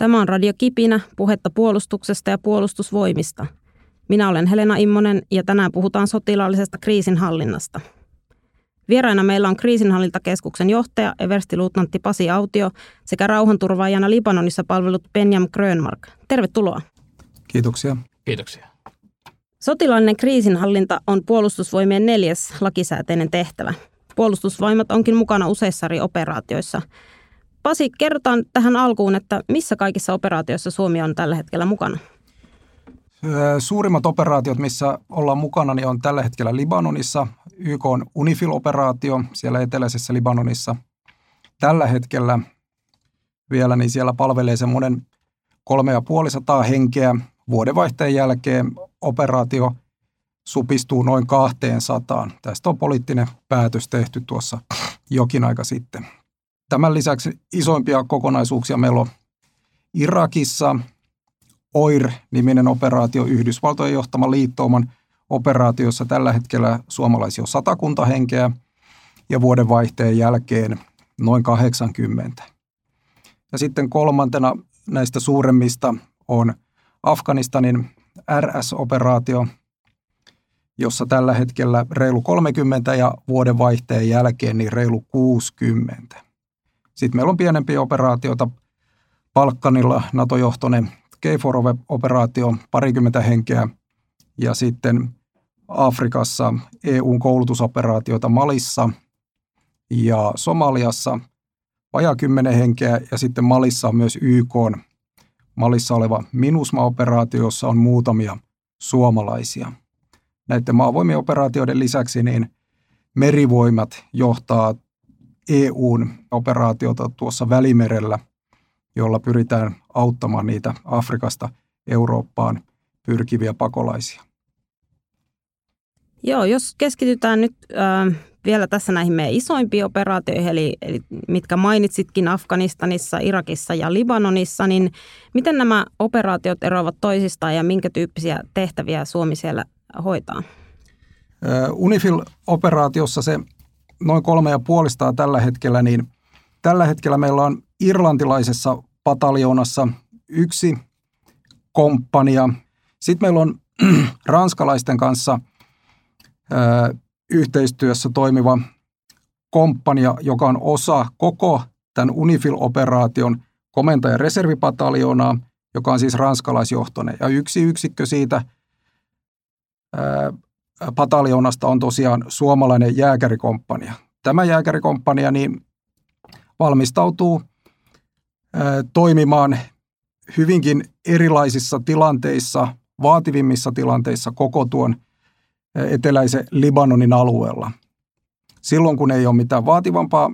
Tämä on Radio Kipinä, puhetta puolustuksesta ja puolustusvoimista. Minä olen Helena Immonen ja tänään puhutaan sotilaallisesta kriisinhallinnasta. Vieraina meillä on kriisinhallintakeskuksen johtaja Eversti-luutnantti Pasi Autio sekä rauhanturvaajana Libanonissa palvelut Benjam Grönmark. Tervetuloa. Kiitoksia. Kiitoksia. Sotilaallinen kriisinhallinta on puolustusvoimien neljäs lakisääteinen tehtävä. Puolustusvoimat onkin mukana useissa eri operaatioissa. Pasi, kerrotaan tähän alkuun, että missä kaikissa operaatioissa Suomi on tällä hetkellä mukana? Suurimmat operaatiot, missä ollaan mukana, niin on tällä hetkellä Libanonissa. YK on UNIFIL-operaatio siellä eteläisessä Libanonissa. Tällä hetkellä vielä niin siellä palvelee semmoinen kolme ja puolisataa henkeä. Vuodenvaihteen jälkeen operaatio supistuu noin 200. Tästä on poliittinen päätös tehty tuossa jokin aika sitten. Tämän lisäksi isoimpia kokonaisuuksia meillä on Irakissa OIR-niminen operaatio, Yhdysvaltojen johtama liittouman operaatiossa tällä hetkellä suomalaisia on satakunta henkeä ja vuodenvaihteen jälkeen noin 80. Ja sitten kolmantena näistä suuremmista on Afganistanin RS-operaatio, jossa tällä hetkellä reilu 30 ja vuodenvaihteen jälkeen niin reilu 60. Sitten meillä on pienempiä operaatioita Balkanilla, NATO-johtoinen KFOR-operaatio, parikymmentä henkeä, ja sitten Afrikassa EUn koulutusoperaatioita Malissa. Ja Somaliassa vajaa kymmenen henkeä, ja sitten Malissa on myös YK Malissa oleva MINUSMA-operaatio, jossa on muutamia suomalaisia. Näiden maavoimien operaatioiden lisäksi niin merivoimat johtaa EUn operaatiota tuossa Välimerellä, jolla pyritään auttamaan niitä Afrikasta Eurooppaan pyrkiviä pakolaisia. Joo, jos keskitytään nyt äh, vielä tässä näihin meidän isoimpiin operaatioihin, eli, eli mitkä mainitsitkin Afganistanissa, Irakissa ja Libanonissa, niin miten nämä operaatiot eroavat toisistaan ja minkä tyyppisiä tehtäviä Suomi siellä hoitaa? UNIFIL-operaatiossa se noin kolme ja puolistaa tällä hetkellä, niin tällä hetkellä meillä on irlantilaisessa pataljoonassa yksi komppania. Sitten meillä on ranskalaisten kanssa ö, yhteistyössä toimiva komppania, joka on osa koko tämän UNIFIL-operaation komentaja reservipataljoonaa, joka on siis ranskalaisjohtoinen. Ja yksi yksikkö siitä ö, pataljoonasta on tosiaan suomalainen jääkärikomppania. Tämä jääkärikomppania niin valmistautuu toimimaan hyvinkin erilaisissa tilanteissa, vaativimmissa tilanteissa koko tuon eteläisen Libanonin alueella. Silloin kun ei ole mitään vaativampaa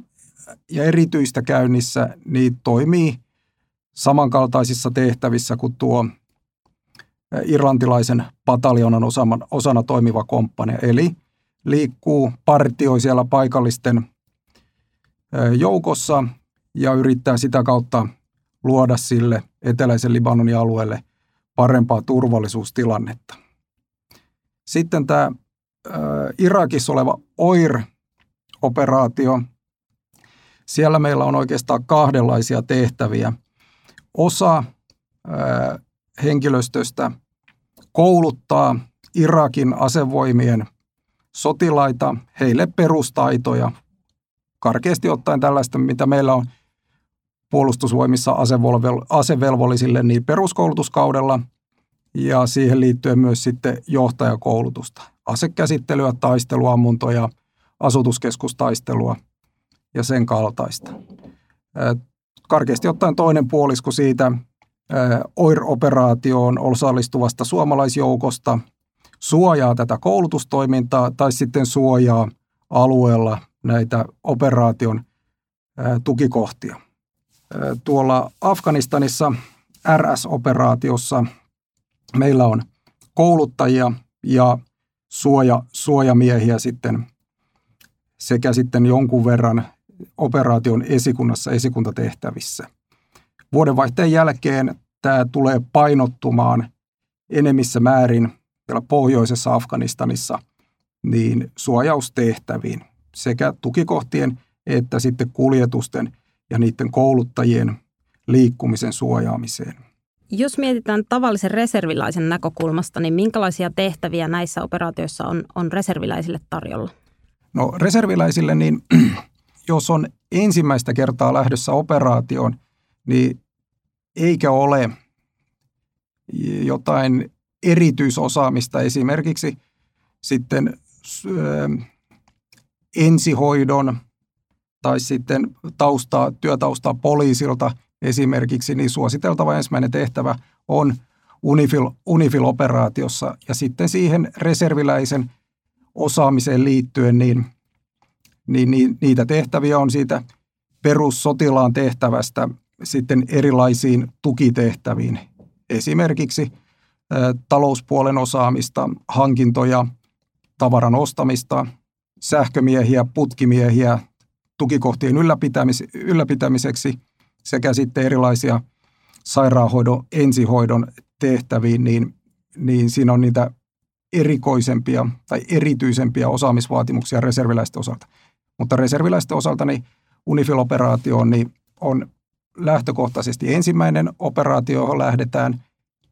ja erityistä käynnissä, niin toimii samankaltaisissa tehtävissä kuin tuo irlantilaisen pataljonan osana, toimiva komppania. Eli liikkuu partioi siellä paikallisten joukossa ja yrittää sitä kautta luoda sille eteläisen Libanonin alueelle parempaa turvallisuustilannetta. Sitten tämä Irakissa oleva OIR-operaatio. Siellä meillä on oikeastaan kahdenlaisia tehtäviä. Osa henkilöstöstä kouluttaa Irakin asevoimien sotilaita, heille perustaitoja, karkeasti ottaen tällaista, mitä meillä on puolustusvoimissa asevelvollisille niin peruskoulutuskaudella ja siihen liittyen myös sitten johtajakoulutusta. Asekäsittelyä, taisteluammuntoja, asutuskeskustaistelua ja sen kaltaista. Karkeasti ottaen toinen puolisko siitä OIR-operaatioon osallistuvasta suomalaisjoukosta suojaa tätä koulutustoimintaa tai sitten suojaa alueella näitä operaation tukikohtia. Tuolla Afganistanissa RS-operaatiossa meillä on kouluttajia ja suoja, suojamiehiä sitten sekä sitten jonkun verran operaation esikunnassa esikuntatehtävissä. Vuodenvaihteen jälkeen tämä tulee painottumaan enemmissä määrin siellä pohjoisessa Afganistanissa niin suojaustehtäviin sekä tukikohtien että sitten kuljetusten ja niiden kouluttajien liikkumisen suojaamiseen. Jos mietitään tavallisen reserviläisen näkökulmasta, niin minkälaisia tehtäviä näissä operaatioissa on, on reserviläisille tarjolla? No reserviläisille, niin jos on ensimmäistä kertaa lähdössä operaatioon, niin eikä ole jotain erityisosaamista esimerkiksi sitten ensihoidon tai sitten taustaa, työtaustaa poliisilta esimerkiksi, niin suositeltava ensimmäinen tehtävä on Unifil, Unifil-operaatiossa. Ja sitten siihen reserviläisen osaamiseen liittyen, niin, niin, niin niitä tehtäviä on siitä perussotilaan tehtävästä sitten erilaisiin tukitehtäviin. Esimerkiksi talouspuolen osaamista, hankintoja, tavaran ostamista, sähkömiehiä, putkimiehiä tukikohtien ylläpitämis- ylläpitämiseksi sekä sitten erilaisia sairaanhoidon, ensihoidon tehtäviin, niin, niin siinä on niitä erikoisempia tai erityisempiä osaamisvaatimuksia reserviläisten osalta. Mutta reserviläisten osalta niin Unifil-operaatio niin on lähtökohtaisesti ensimmäinen operaatio, johon lähdetään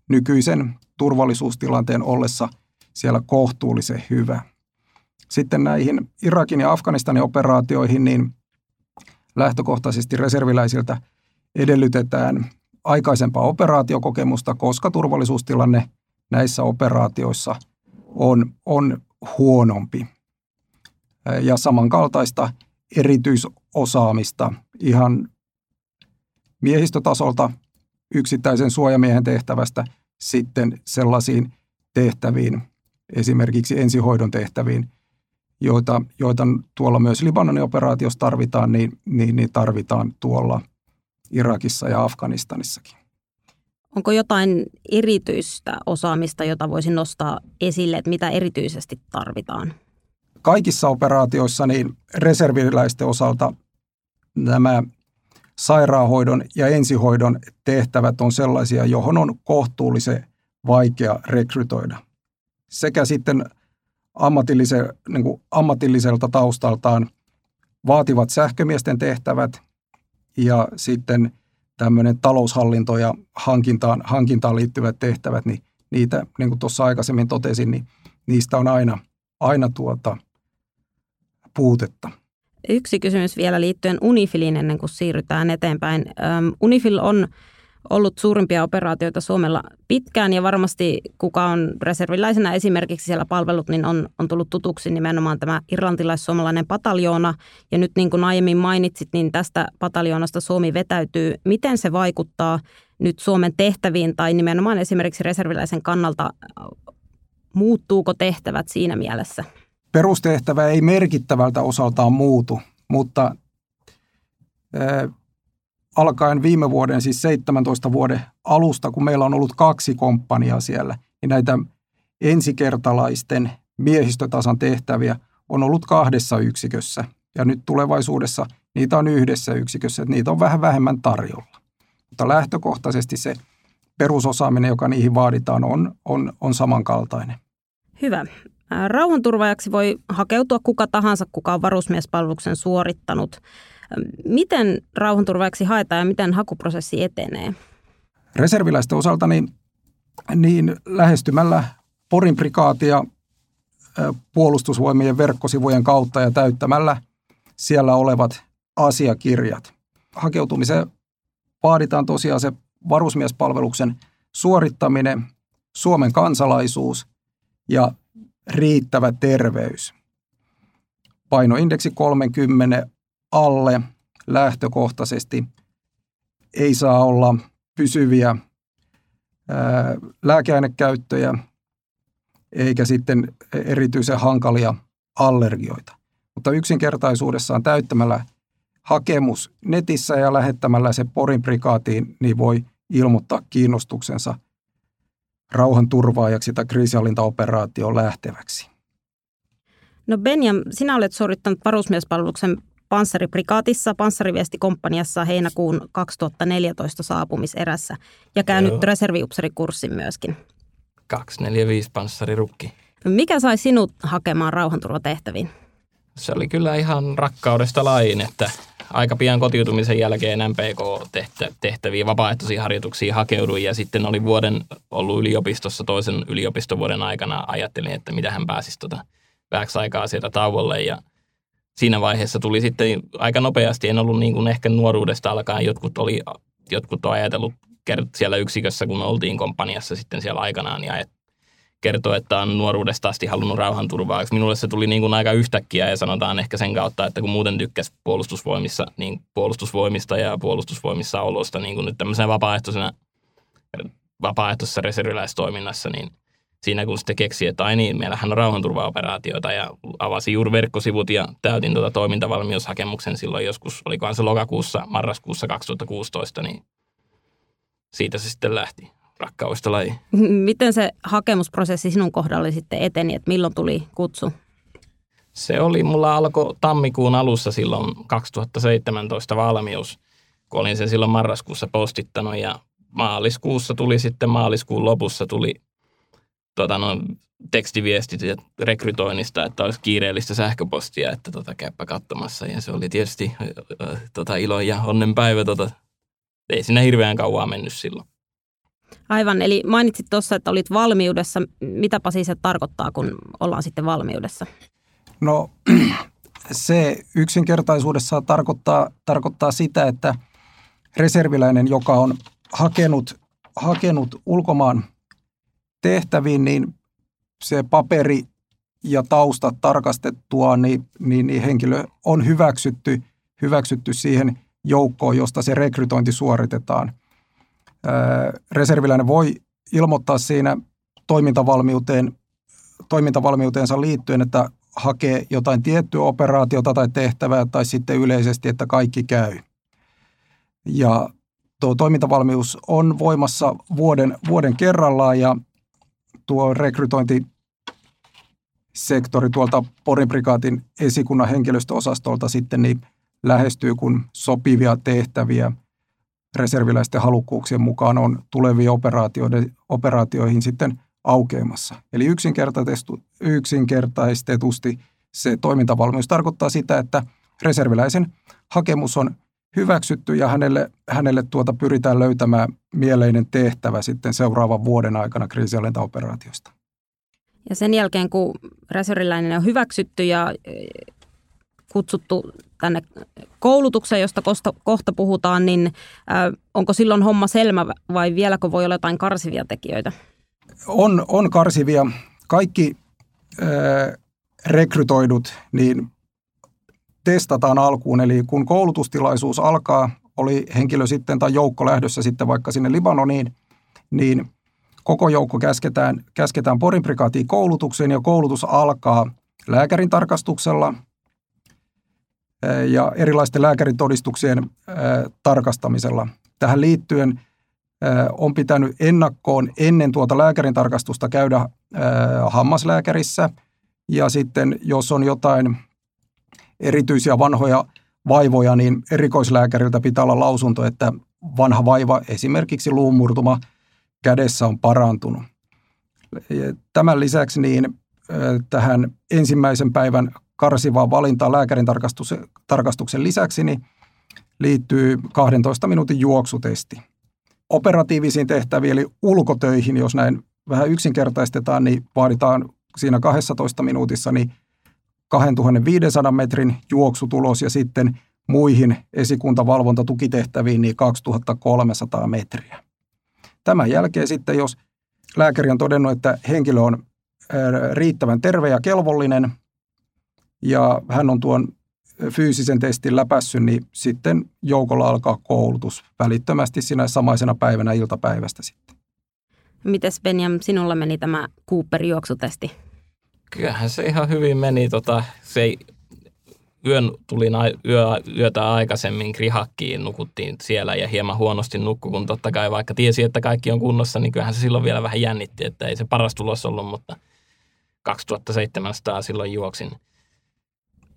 nykyisen turvallisuustilanteen ollessa siellä kohtuullisen hyvä. Sitten näihin Irakin ja Afganistanin operaatioihin, niin lähtökohtaisesti reserviläisiltä edellytetään aikaisempaa operaatiokokemusta, koska turvallisuustilanne näissä operaatioissa on, on huonompi. Ja samankaltaista erityisosaamista ihan miehistötasolta yksittäisen suojamiehen tehtävästä sitten sellaisiin tehtäviin, esimerkiksi ensihoidon tehtäviin, joita, joita tuolla myös Libanonin operaatiossa tarvitaan, niin, niin, niin tarvitaan tuolla Irakissa ja Afganistanissakin. Onko jotain erityistä osaamista, jota voisi nostaa esille, että mitä erityisesti tarvitaan? Kaikissa operaatioissa niin reserviläisten osalta nämä sairaanhoidon ja ensihoidon tehtävät on sellaisia, johon on kohtuullisen vaikea rekrytoida. Sekä sitten ammatillise, niin kuin ammatilliselta taustaltaan vaativat sähkömiesten tehtävät ja sitten tämmöinen taloushallinto ja hankintaan, hankintaan liittyvät tehtävät, niin niitä, niin kuin tuossa aikaisemmin totesin, niin niistä on aina, aina tuota puutetta. Yksi kysymys vielä liittyen Unifiliin ennen kuin siirrytään eteenpäin. Unifil on ollut suurimpia operaatioita Suomella pitkään ja varmasti kuka on reserviläisenä esimerkiksi siellä palvelut, niin on, on tullut tutuksi nimenomaan tämä irlantilais-suomalainen pataljoona. Ja nyt niin kuin aiemmin mainitsit, niin tästä pataljoonasta Suomi vetäytyy. Miten se vaikuttaa nyt Suomen tehtäviin tai nimenomaan esimerkiksi reserviläisen kannalta? Muuttuuko tehtävät siinä mielessä? Perustehtävä ei merkittävältä osaltaan muutu, mutta alkaen viime vuoden, siis 17 vuoden alusta, kun meillä on ollut kaksi komppaniaa siellä, niin näitä ensikertalaisten miehistötasan tehtäviä on ollut kahdessa yksikössä. Ja nyt tulevaisuudessa niitä on yhdessä yksikössä, että niitä on vähän vähemmän tarjolla. Mutta lähtökohtaisesti se perusosaaminen, joka niihin vaaditaan, on, on, on samankaltainen. Hyvä. Rauhanturvaajaksi voi hakeutua kuka tahansa, kuka on varusmiespalveluksen suorittanut. Miten rauhanturvaajaksi haetaan ja miten hakuprosessi etenee? Reserviläisten osalta niin, niin lähestymällä Porin prikaatia puolustusvoimien verkkosivujen kautta ja täyttämällä siellä olevat asiakirjat. Hakeutumiseen vaaditaan tosiaan se varusmiespalveluksen suorittaminen, Suomen kansalaisuus ja riittävä terveys. Painoindeksi 30 alle lähtökohtaisesti ei saa olla pysyviä ää, lääkeainekäyttöjä eikä sitten erityisen hankalia allergioita. Mutta yksinkertaisuudessaan täyttämällä hakemus netissä ja lähettämällä se Porin prikaatiin, niin voi ilmoittaa kiinnostuksensa rauhanturvaajaksi tai kriisihallintaoperaatioon lähteväksi. No Benjam, sinä olet suorittanut varusmiespalveluksen panssariprikaatissa, panssariviestikomppaniassa heinäkuun 2014 saapumiserässä ja käynyt Joo. reserviupserikurssin myöskin. 245 panssarirukki. Mikä sai sinut hakemaan rauhanturvatehtäviin? Se oli kyllä ihan rakkaudesta lain, että aika pian kotiutumisen jälkeen MPK-tehtäviin, vapaaehtoisiin harjoituksiin hakeuduin ja sitten oli vuoden ollut yliopistossa toisen yliopistovuoden aikana. Ajattelin, että mitä hän pääsisi tota vähäksi aikaa sieltä tauolle ja siinä vaiheessa tuli sitten aika nopeasti, en ollut niin kuin ehkä nuoruudesta alkaen, jotkut, oli, jotkut on ajatellut siellä yksikössä, kun oltiin komppaniassa sitten siellä aikanaan ja kertoo, että on nuoruudesta asti halunnut rauhanturvaa. Minulle se tuli niin kuin aika yhtäkkiä ja sanotaan ehkä sen kautta, että kun muuten tykkäsi puolustusvoimissa, niin puolustusvoimista ja puolustusvoimissa olosta niin kuin nyt tämmöisenä vapaaehtoisena, vapaaehtoisessa reserviläistoiminnassa, niin siinä kun sitten keksi, että ai niin, meillähän on rauhanturvaoperaatioita ja avasi juuri verkkosivut ja täytin tuota toimintavalmiushakemuksen silloin joskus, olikohan se lokakuussa, marraskuussa 2016, niin siitä se sitten lähti rakkaudesta laji. Miten se hakemusprosessi sinun kohdalla sitten eteni, että milloin tuli kutsu? Se oli, mulla alkoi tammikuun alussa silloin 2017 valmius, kun olin sen silloin marraskuussa postittanut ja maaliskuussa tuli sitten, maaliskuun lopussa tuli tota, no, tekstiviestit ja rekrytoinnista, että olisi kiireellistä sähköpostia, että tota, käypä katsomassa. Ja se oli tietysti tota, ilo ja onnen päivä. Tota, ei sinne hirveän kauan mennyt silloin. Aivan, eli mainitsit tuossa, että olit valmiudessa. Mitä Pasi se tarkoittaa, kun ollaan sitten valmiudessa? No se yksinkertaisuudessa tarkoittaa, tarkoittaa sitä, että reserviläinen, joka on hakenut, hakenut ulkomaan tehtäviin, niin se paperi ja taustat tarkastettua, niin, niin, niin henkilö on hyväksytty, hyväksytty siihen joukkoon, josta se rekrytointi suoritetaan – reserviläinen voi ilmoittaa siinä toimintavalmiuteen, toimintavalmiuteensa liittyen, että hakee jotain tiettyä operaatiota tai tehtävää tai sitten yleisesti, että kaikki käy. Ja tuo toimintavalmius on voimassa vuoden, vuoden kerrallaan ja tuo rekrytointisektori tuolta Porin prikaatin esikunnan henkilöstöosastolta sitten niin lähestyy, kun sopivia tehtäviä – reserviläisten halukkuuksien mukaan on tuleviin operaatioihin sitten aukeamassa. Eli yksinkertaistetusti se toimintavalmius tarkoittaa sitä, että reserviläisen hakemus on hyväksytty ja hänelle, hänelle tuota pyritään löytämään mieleinen tehtävä sitten seuraavan vuoden aikana kriisihallintaoperaatiosta. Ja sen jälkeen, kun reserviläinen on hyväksytty ja kutsuttu tänne koulutukseen, josta kohta, kohta puhutaan, niin äh, onko silloin homma selvä vai vieläkö voi olla jotain karsivia tekijöitä? On, on karsivia. Kaikki äh, rekrytoidut niin testataan alkuun. Eli kun koulutustilaisuus alkaa, oli henkilö sitten tai joukko lähdössä sitten vaikka sinne Libanoniin, niin koko joukko käsketään, käsketään Porin prikaatiin koulutukseen ja koulutus alkaa lääkärin tarkastuksella – ja erilaisten lääkäritodistuksien tarkastamisella. Tähän liittyen on pitänyt ennakkoon ennen tuota lääkärin tarkastusta käydä hammaslääkärissä ja sitten jos on jotain erityisiä vanhoja vaivoja, niin erikoislääkäriltä pitää olla lausunto, että vanha vaiva, esimerkiksi luumurtuma kädessä on parantunut. Tämän lisäksi niin tähän ensimmäisen päivän karsivaa valintaa lääkärin tarkastuksen lisäksi niin liittyy 12 minuutin juoksutesti. Operatiivisiin tehtäviin eli ulkotöihin, jos näin vähän yksinkertaistetaan, niin vaaditaan siinä 12 minuutissa niin 2500 metrin juoksutulos ja sitten muihin esikuntavalvontatukitehtäviin niin 2300 metriä. Tämän jälkeen sitten, jos lääkäri on todennut, että henkilö on riittävän terve ja kelvollinen, ja hän on tuon fyysisen testin läpässyt, niin sitten joukolla alkaa koulutus välittömästi siinä samaisena päivänä iltapäivästä sitten. Mites Benjam, sinulla meni tämä Cooper-juoksutesti? Kyllähän se ihan hyvin meni. Tota, se ei, yön tulin yö, yötä aikaisemmin krihakkiin, nukuttiin siellä ja hieman huonosti nukku, kun totta kai vaikka tiesi, että kaikki on kunnossa, niin kyllähän se silloin vielä vähän jännitti, että ei se paras tulos ollut, mutta 2700 silloin juoksin –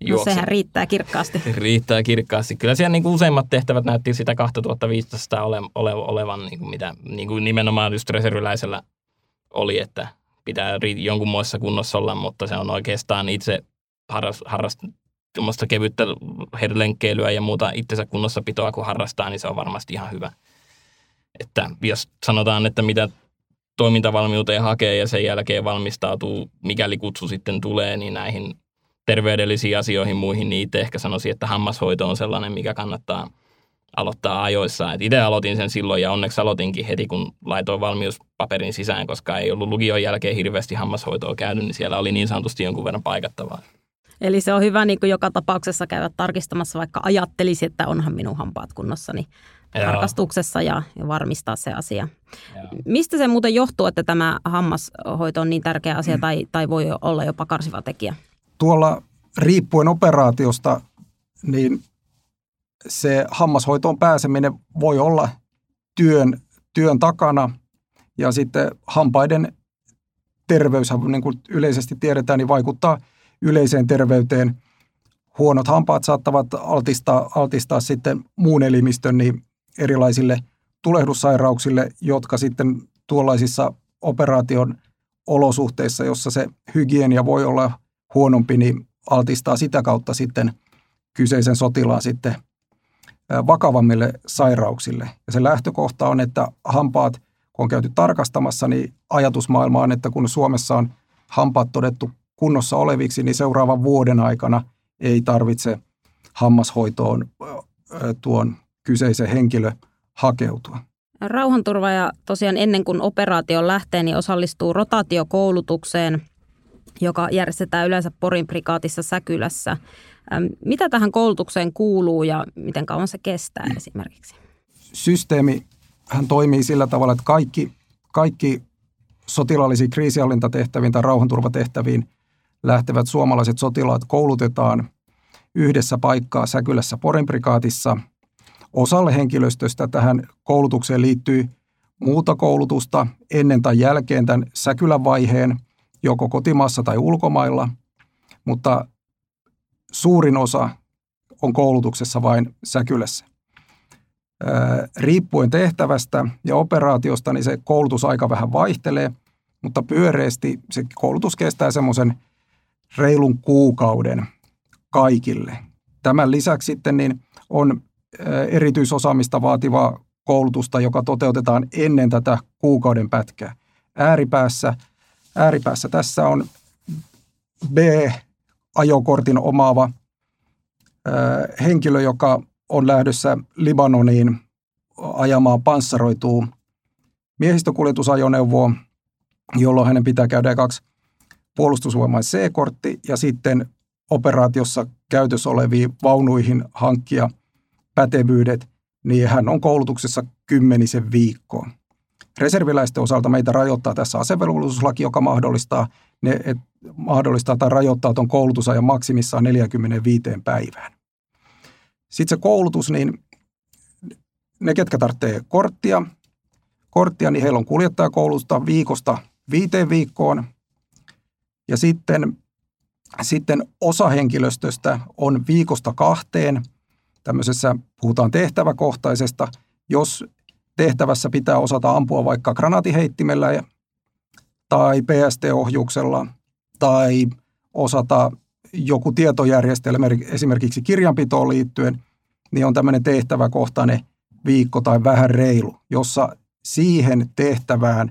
No sehän riittää kirkkaasti. riittää kirkkaasti. Kyllä siellä niin kuin useimmat tehtävät näytti sitä 2500 ole, ole, olevan, niin kuin mitä niin kuin nimenomaan just reserviläisellä oli, että pitää jonkun muissa kunnossa olla, mutta se on oikeastaan itse harrast, tuommoista kevyttä herlenkkeilyä ja muuta itsensä kunnossapitoa kun harrastaa, niin se on varmasti ihan hyvä. Että jos sanotaan, että mitä toimintavalmiuteen hakee ja sen jälkeen valmistautuu, mikäli kutsu sitten tulee, niin näihin terveydellisiin asioihin muihin, niin itse ehkä sanoisin, että hammashoito on sellainen, mikä kannattaa aloittaa ajoissa. Et itse aloitin sen silloin ja onneksi aloitinkin heti, kun laitoin valmiuspaperin sisään, koska ei ollut lukion jälkeen hirveästi hammashoitoa käynyt, niin siellä oli niin sanotusti jonkun verran paikattavaa. Eli se on hyvä niin kuin joka tapauksessa käydä tarkistamassa, vaikka ajattelisi, että onhan minun hampaat kunnossa, niin tarkastuksessa ja, ja varmistaa se asia. Joo. Mistä se muuten johtuu, että tämä hammashoito on niin tärkeä asia tai, tai voi olla jopa karsiva tekijä? Tuolla riippuen operaatiosta, niin se hammashoitoon pääseminen voi olla työn, työn takana ja sitten hampaiden terveys, niin kuin yleisesti tiedetään, niin vaikuttaa yleiseen terveyteen. Huonot hampaat saattavat altistaa, altistaa sitten muun elimistön niin erilaisille tulehdussairauksille, jotka sitten tuollaisissa operaation olosuhteissa, jossa se hygienia voi olla huonompi, niin altistaa sitä kautta sitten kyseisen sotilaan sitten vakavammille sairauksille. Ja se lähtökohta on, että hampaat, kun on käyty tarkastamassa, niin ajatusmaailma on, että kun Suomessa on hampaat todettu kunnossa oleviksi, niin seuraavan vuoden aikana ei tarvitse hammashoitoon tuon kyseisen henkilö hakeutua. Rauhanturvaaja tosiaan ennen kuin operaatio lähtee, niin osallistuu rotaatiokoulutukseen, joka järjestetään yleensä Porin prikaatissa Säkylässä. Mitä tähän koulutukseen kuuluu ja miten kauan se kestää esimerkiksi? Systeemi hän toimii sillä tavalla, että kaikki, kaikki sotilaallisiin kriisihallintatehtäviin tai rauhanturvatehtäviin lähtevät suomalaiset sotilaat koulutetaan yhdessä paikkaa Säkylässä Porin prikaatissa. Osalle henkilöstöstä tähän koulutukseen liittyy muuta koulutusta ennen tai jälkeen tämän Säkylän vaiheen, joko kotimaassa tai ulkomailla, mutta suurin osa on koulutuksessa vain Säkylässä. Riippuen tehtävästä ja operaatiosta, niin se koulutusaika vähän vaihtelee, mutta pyöreästi se koulutus kestää semmoisen reilun kuukauden kaikille. Tämän lisäksi sitten niin on erityisosaamista vaativaa koulutusta, joka toteutetaan ennen tätä kuukauden pätkää. Ääripäässä, ääripäässä tässä on B ajokortin omaava henkilö, joka on lähdössä Libanoniin ajamaan panssaroituu miehistökuljetusajoneuvoa, jolloin hänen pitää käydä kaksi puolustusvoimain C-kortti ja sitten operaatiossa käytössä oleviin vaunuihin hankkia pätevyydet, niin hän on koulutuksessa kymmenisen viikkoa. Reserviläisten osalta meitä rajoittaa tässä asevelvollisuuslaki, joka mahdollistaa, ne, et, mahdollistaa tai rajoittaa tuon koulutusajan maksimissaan 45 päivään. Sitten se koulutus, niin ne, ketkä tarvitsee korttia, korttia, niin heillä on kuljettajakoulutusta viikosta viiteen viikkoon. Ja sitten, sitten osa henkilöstöstä on viikosta kahteen. Tämmöisessä puhutaan tehtäväkohtaisesta, jos tehtävässä pitää osata ampua vaikka granaatiheittimellä tai PST-ohjuksella tai osata joku tietojärjestelmä esimerkiksi kirjanpitoon liittyen, niin on tämmöinen tehtäväkohtainen viikko tai vähän reilu, jossa siihen tehtävään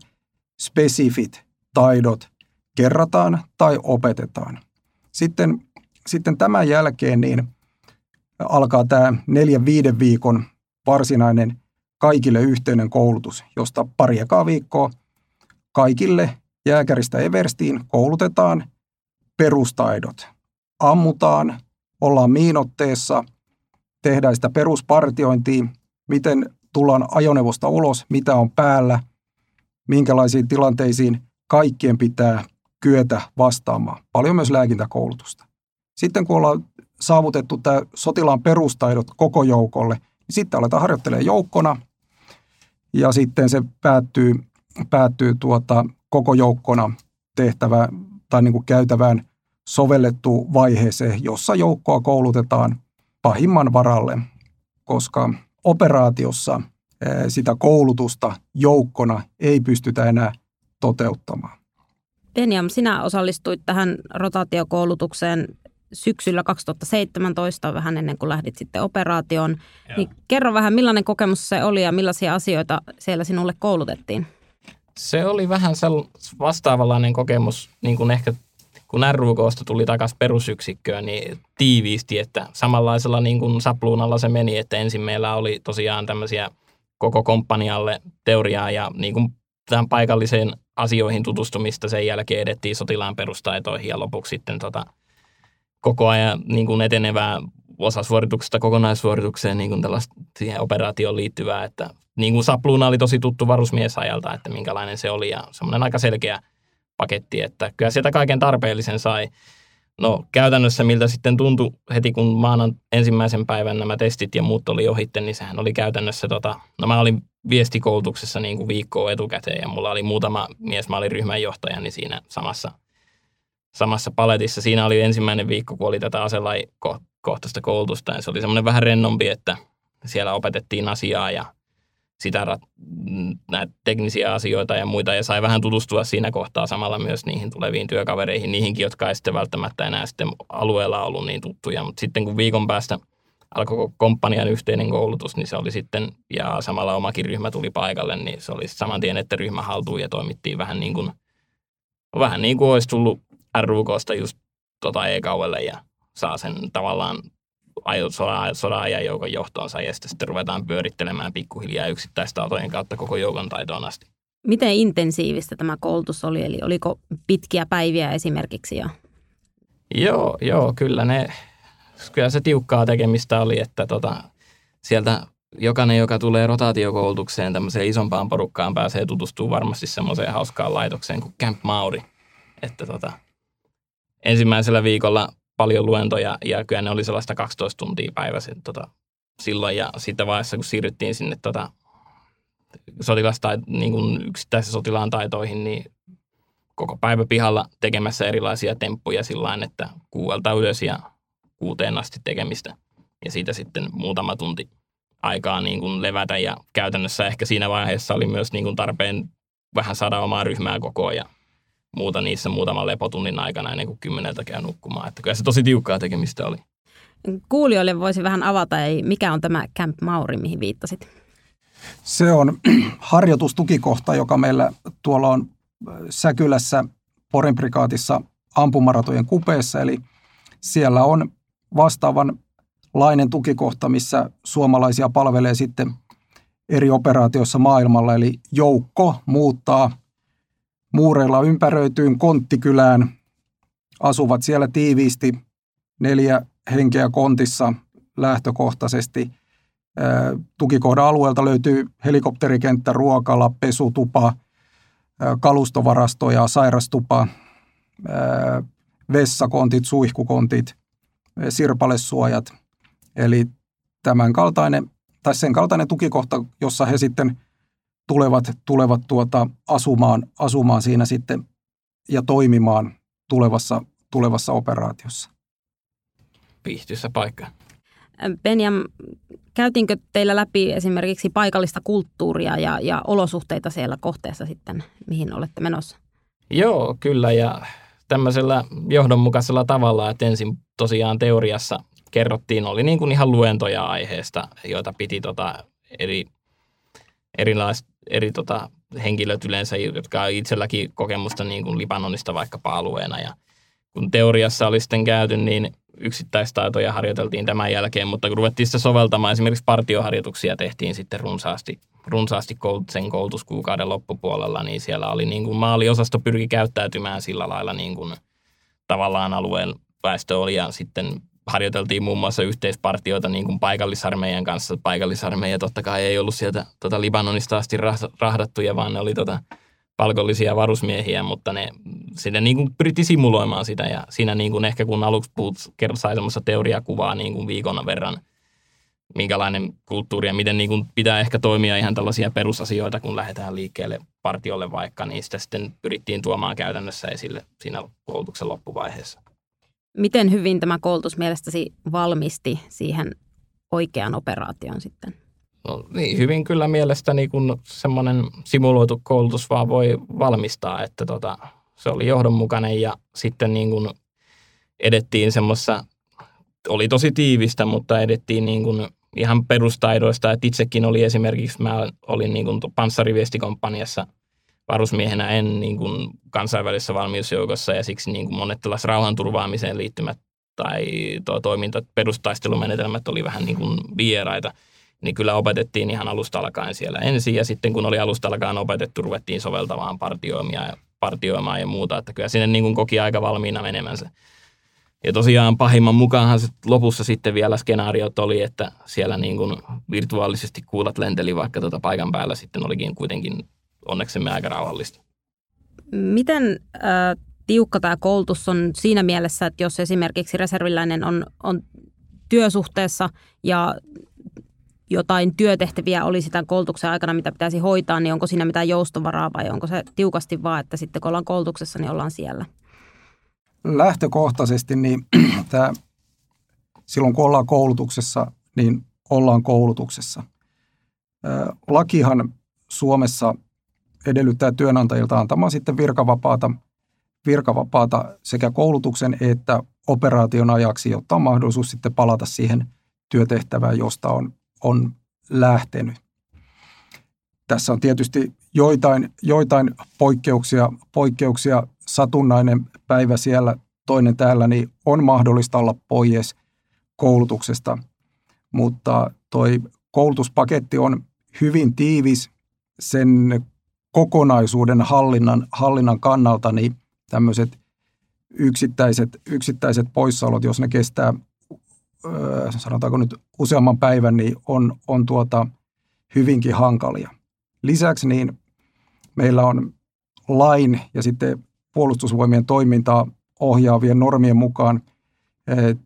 spesifit taidot kerrataan tai opetetaan. Sitten, sitten tämän jälkeen niin alkaa tämä neljän viiden viikon varsinainen kaikille yhteinen koulutus, josta pari ekaa viikkoa kaikille jääkäristä everstiin koulutetaan perustaidot. Ammutaan, ollaan miinotteessa, tehdään sitä peruspartiointia, miten tullaan ajoneuvosta ulos, mitä on päällä, minkälaisiin tilanteisiin kaikkien pitää kyetä vastaamaan. Paljon myös lääkintäkoulutusta. Sitten kun ollaan saavutettu tämä sotilaan perustaidot koko joukolle, niin sitten aletaan harjoittelemaan joukkona ja sitten se päättyy, päättyy tuota, koko joukkona tehtävä tai niin kuin käytävään sovellettu vaiheeseen, jossa joukkoa koulutetaan pahimman varalle, koska operaatiossa sitä koulutusta joukkona ei pystytä enää toteuttamaan. Benjam, sinä osallistuit tähän rotaatiokoulutukseen syksyllä 2017, vähän ennen kuin lähdit sitten operaatioon. Niin kerro vähän, millainen kokemus se oli ja millaisia asioita siellä sinulle koulutettiin? Se oli vähän vastaavanlainen kokemus, niin kuin ehkä kun RUKsta tuli takaisin perusyksikköön, niin tiiviisti, että samanlaisella niin kuin sapluunalla se meni, että ensin meillä oli tosiaan tämmöisiä koko komppanialle teoriaa ja niin kuin tähän paikalliseen asioihin tutustumista. Sen jälkeen edettiin sotilaan perustaitoihin ja lopuksi sitten tota, koko ajan niin kuin etenevää osasuorituksesta kokonaissuoritukseen niin kuin tällaista siihen operaatioon liittyvää, että niin kuin sapluuna oli tosi tuttu varusmiesajalta, että minkälainen se oli ja semmoinen aika selkeä paketti, että kyllä sieltä kaiken tarpeellisen sai. No käytännössä miltä sitten tuntui heti, kun maanan ensimmäisen päivän nämä testit ja muut oli ohitte, niin sehän oli käytännössä, tota, no mä olin viestikoulutuksessa niin kuin viikkoa etukäteen ja mulla oli muutama mies, mä olin ryhmänjohtajani niin siinä samassa, samassa paletissa. Siinä oli ensimmäinen viikko, kun oli tätä aselajikohtaista koulutusta ja se oli semmoinen vähän rennompi, että siellä opetettiin asiaa ja sitä näitä teknisiä asioita ja muita ja sai vähän tutustua siinä kohtaa samalla myös niihin tuleviin työkavereihin, niihinkin, jotka ei sitten välttämättä enää sitten alueella ollut niin tuttuja, mutta sitten kun viikon päästä alkoi komppanian yhteinen koulutus, niin se oli sitten, ja samalla omakin ryhmä tuli paikalle, niin se oli saman tien, että ryhmä haltuun ja toimittiin vähän niin kuin, vähän niin kuin olisi tullut RUKsta just tota e-kauelle ja saa sen tavallaan sodan, sodan ajan joukon johtoonsa ja sitten ruvetaan pyörittelemään pikkuhiljaa yksittäistä autojen kautta koko joukon taitoon asti. Miten intensiivistä tämä koulutus oli, eli oliko pitkiä päiviä esimerkiksi? Ja... Joo, joo, kyllä ne, kyllä se tiukkaa tekemistä oli, että tota, sieltä jokainen, joka tulee rotaatiokoulutukseen tämmöiseen isompaan porukkaan, pääsee tutustumaan varmasti semmoiseen hauskaan laitokseen kuin Camp Mauri. Että tota, ensimmäisellä viikolla paljon luentoja ja kyllä ne oli sellaista 12 tuntia päivässä tota, silloin ja sitten vaiheessa kun siirryttiin sinne tota, sotilasta, niin kuin yksittäisiin sotilaan taitoihin, niin koko päivä pihalla tekemässä erilaisia temppuja sillä että kuuelta ylös ja kuuteen asti tekemistä. Ja siitä sitten muutama tunti aikaa niin kuin levätä ja käytännössä ehkä siinä vaiheessa oli myös niin kuin tarpeen vähän saada omaa ryhmää kokoon ja muuta niissä muutaman lepotunnin aikana ennen kuin kymmeneltä käy nukkumaan. Että kyllä se tosi tiukkaa tekemistä oli. Kuulijoille voisi vähän avata, ei, mikä on tämä Camp Mauri, mihin viittasit? Se on harjoitustukikohta, joka meillä tuolla on äh, Säkylässä Porin prikaatissa ampumaratojen kupeessa, eli siellä on vastaavan lainen tukikohta, missä suomalaisia palvelee sitten eri operaatioissa maailmalla, eli joukko muuttaa muureilla ympäröityyn konttikylään, asuvat siellä tiiviisti, neljä henkeä kontissa lähtökohtaisesti. Tukikohdan alueelta löytyy helikopterikenttä, ruokala, pesutupa, kalustovarastoja, sairastupa, vessakontit, suihkukontit, sirpalesuojat. Eli tämän kaltainen, tai sen kaltainen tukikohta, jossa he sitten tulevat, tulevat tuota asumaan, asumaan siinä sitten ja toimimaan tulevassa, tulevassa operaatiossa. Pihtyssä paikka. Benjam, käytiinkö teillä läpi esimerkiksi paikallista kulttuuria ja, ja olosuhteita siellä kohteessa sitten, mihin olette menossa? Joo, kyllä ja tämmöisellä johdonmukaisella tavalla, että ensin tosiaan teoriassa kerrottiin, oli niin kuin ihan luentoja aiheesta, joita piti tota eri, erilaiset eri tota, henkilöt yleensä, jotka on itselläkin kokemusta niin kuin Libanonista vaikkapa alueena. Ja kun teoriassa oli sitten käyty, niin yksittäistaitoja harjoiteltiin tämän jälkeen, mutta kun ruvettiin sitä soveltamaan, esimerkiksi partioharjoituksia tehtiin sitten runsaasti, runsaasti sen koulutuskuukauden loppupuolella, niin siellä oli niin kuin maaliosasto pyrki käyttäytymään sillä lailla niin kuin tavallaan alueen väestö oli ja sitten harjoiteltiin muun muassa yhteispartioita niin kuin paikallisarmeijan kanssa. Paikallisarmeija totta kai ei ollut sieltä tota Libanonista asti rahdattuja, vaan ne oli tota palkollisia varusmiehiä, mutta ne sinne niin kuin pyritti simuloimaan sitä ja siinä niin kuin ehkä kun aluksi puhut, sai semmoista teoriakuvaa niin kuin viikon verran, minkälainen kulttuuri ja miten niin kuin pitää ehkä toimia ihan tällaisia perusasioita, kun lähdetään liikkeelle partiolle vaikka, niin sitä sitten pyrittiin tuomaan käytännössä esille siinä koulutuksen loppuvaiheessa. Miten hyvin tämä koulutus mielestäsi valmisti siihen oikeaan operaation sitten? No, niin, hyvin kyllä mielestäni, kun semmoinen simuloitu koulutus vaan voi valmistaa, että tota, se oli johdonmukainen ja sitten niin kuin edettiin semmoista, oli tosi tiivistä, mutta edettiin niin kuin ihan perustaidoista, että itsekin oli esimerkiksi, mä olin niin kuin panssariviestikomppaniassa varusmiehenä en niin kuin kansainvälisessä valmiusjoukossa ja siksi niin kuin monet tällaiset rauhanturvaamiseen liittymät tai tuo toiminta, perustaistelumenetelmät oli vähän niin kuin vieraita, niin kyllä opetettiin ihan alusta alkaen siellä ensin ja sitten kun oli alusta alkaen opetettu, ruvettiin soveltamaan partioimia, partioimaan ja muuta, että kyllä sinne niin kuin koki aika valmiina menemänsä. Ja tosiaan pahimman mukaanhan se lopussa sitten vielä skenaariot oli, että siellä niin kuin virtuaalisesti kuulat lenteli, vaikka tuota paikan päällä sitten olikin kuitenkin onneksemme aika rauhallista. Miten äh, tiukka tämä koulutus on siinä mielessä, että jos esimerkiksi reserviläinen on, on työsuhteessa ja jotain työtehtäviä olisi tämän koulutuksen aikana, mitä pitäisi hoitaa, niin onko siinä mitään joustovaraa vai onko se tiukasti vaan, että sitten kun ollaan koulutuksessa, niin ollaan siellä? lähtökohtaisesti niin tämä, silloin kun ollaan koulutuksessa, niin ollaan koulutuksessa. Lakihan Suomessa edellyttää työnantajilta antamaan sitten virkavapaata, virkavapaata sekä koulutuksen että operaation ajaksi, jotta on mahdollisuus sitten palata siihen työtehtävään, josta on, on lähtenyt. Tässä on tietysti joitain, joitain poikkeuksia, poikkeuksia satunnainen päivä siellä, toinen täällä, niin on mahdollista olla pois koulutuksesta. Mutta toi koulutuspaketti on hyvin tiivis sen kokonaisuuden hallinnan, hallinnan kannalta, niin tämmöiset yksittäiset, yksittäiset poissaolot, jos ne kestää, sanotaanko nyt useamman päivän, niin on, on tuota hyvinkin hankalia. Lisäksi niin meillä on lain ja sitten puolustusvoimien toimintaa ohjaavien normien mukaan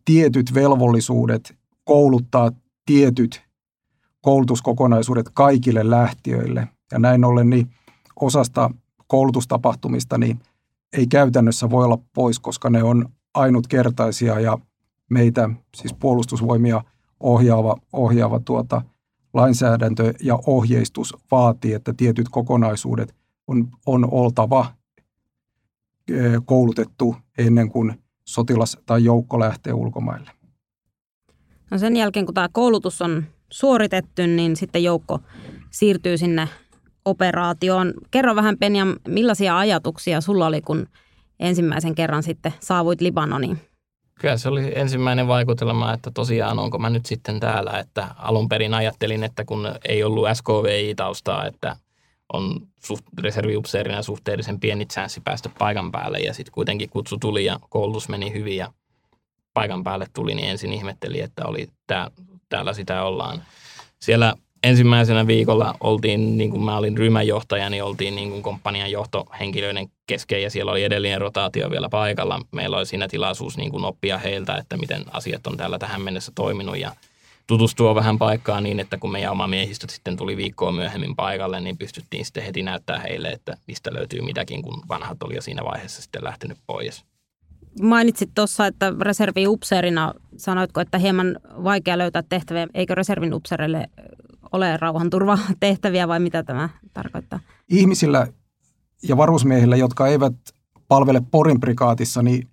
tietyt velvollisuudet kouluttaa tietyt koulutuskokonaisuudet kaikille lähtiöille. Ja näin ollen niin osasta koulutustapahtumista niin ei käytännössä voi olla pois, koska ne on ainutkertaisia ja meitä, siis puolustusvoimia ohjaava, ohjaava tuota, lainsäädäntö ja ohjeistus vaatii, että tietyt kokonaisuudet on, on oltava koulutettu ennen kuin sotilas tai joukko lähtee ulkomaille. No sen jälkeen, kun tämä koulutus on suoritettu, niin sitten joukko siirtyy sinne operaatioon. Kerro vähän Penja, millaisia ajatuksia sulla oli, kun ensimmäisen kerran sitten saavuit Libanoniin? Kyllä se oli ensimmäinen vaikutelma, että tosiaan onko mä nyt sitten täällä, että alun perin ajattelin, että kun ei ollut SKVI-taustaa, että on suht, reserviupseerina suhteellisen pieni chanssi päästä paikan päälle ja sitten kuitenkin kutsu tuli ja koulutus meni hyvin ja paikan päälle tuli, niin ensin ihmetteli, että oli tää, täällä sitä ollaan. Siellä ensimmäisenä viikolla oltiin, niin kuin mä olin ryhmänjohtaja, niin oltiin niin kuin komppanian johtohenkilöiden kesken ja siellä oli edellinen rotaatio vielä paikalla. Meillä oli siinä tilaisuus niin kuin oppia heiltä, että miten asiat on täällä tähän mennessä toiminut ja tutustua vähän paikkaan niin, että kun meidän oma miehistö sitten tuli viikkoa myöhemmin paikalle, niin pystyttiin sitten heti näyttää heille, että mistä löytyy mitäkin, kun vanhat oli jo siinä vaiheessa sitten lähtenyt pois. Mainitsit tuossa, että reservi upseerina sanoitko, että hieman vaikea löytää tehtäviä. Eikö reservin upseerille ole rauhanturvatehtäviä vai mitä tämä tarkoittaa? Ihmisillä ja varusmiehillä, jotka eivät palvele Porin prikaatissa, niin,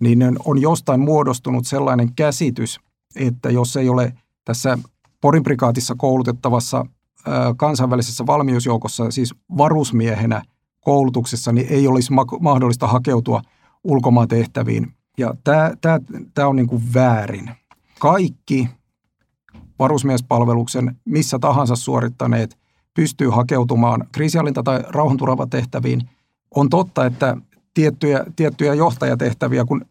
niin on jostain muodostunut sellainen käsitys, että jos ei ole tässä Porin prikaatissa koulutettavassa kansainvälisessä valmiusjoukossa, siis varusmiehenä koulutuksessa, niin ei olisi mahdollista hakeutua ulkomaan tehtäviin. Ja tämä, tämä, tämä on niin kuin väärin. Kaikki varusmiespalveluksen missä tahansa suorittaneet pystyy hakeutumaan kriisihallinta- tai rauhanturvatehtäviin. On totta, että tiettyjä, tiettyjä johtajatehtäviä, kun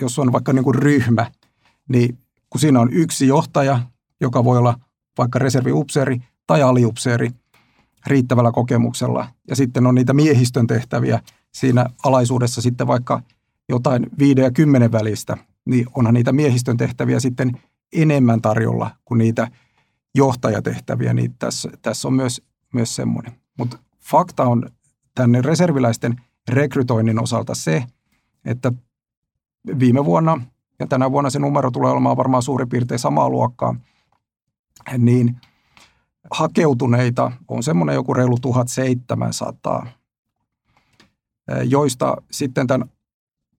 jos on vaikka niin kuin ryhmä, niin kun siinä on yksi johtaja, joka voi olla vaikka reserviupseeri tai aliupseeri riittävällä kokemuksella, ja sitten on niitä miehistön tehtäviä siinä alaisuudessa sitten vaikka jotain viiden ja kymmenen välistä, niin onhan niitä miehistön tehtäviä sitten enemmän tarjolla kuin niitä johtajatehtäviä, niin tässä, tässä on myös, myös semmoinen. Mutta fakta on tänne reserviläisten rekrytoinnin osalta se, että viime vuonna ja tänä vuonna se numero tulee olemaan varmaan suurin piirtein samaa luokkaa, niin hakeutuneita on semmoinen joku reilu 1700, joista sitten tämän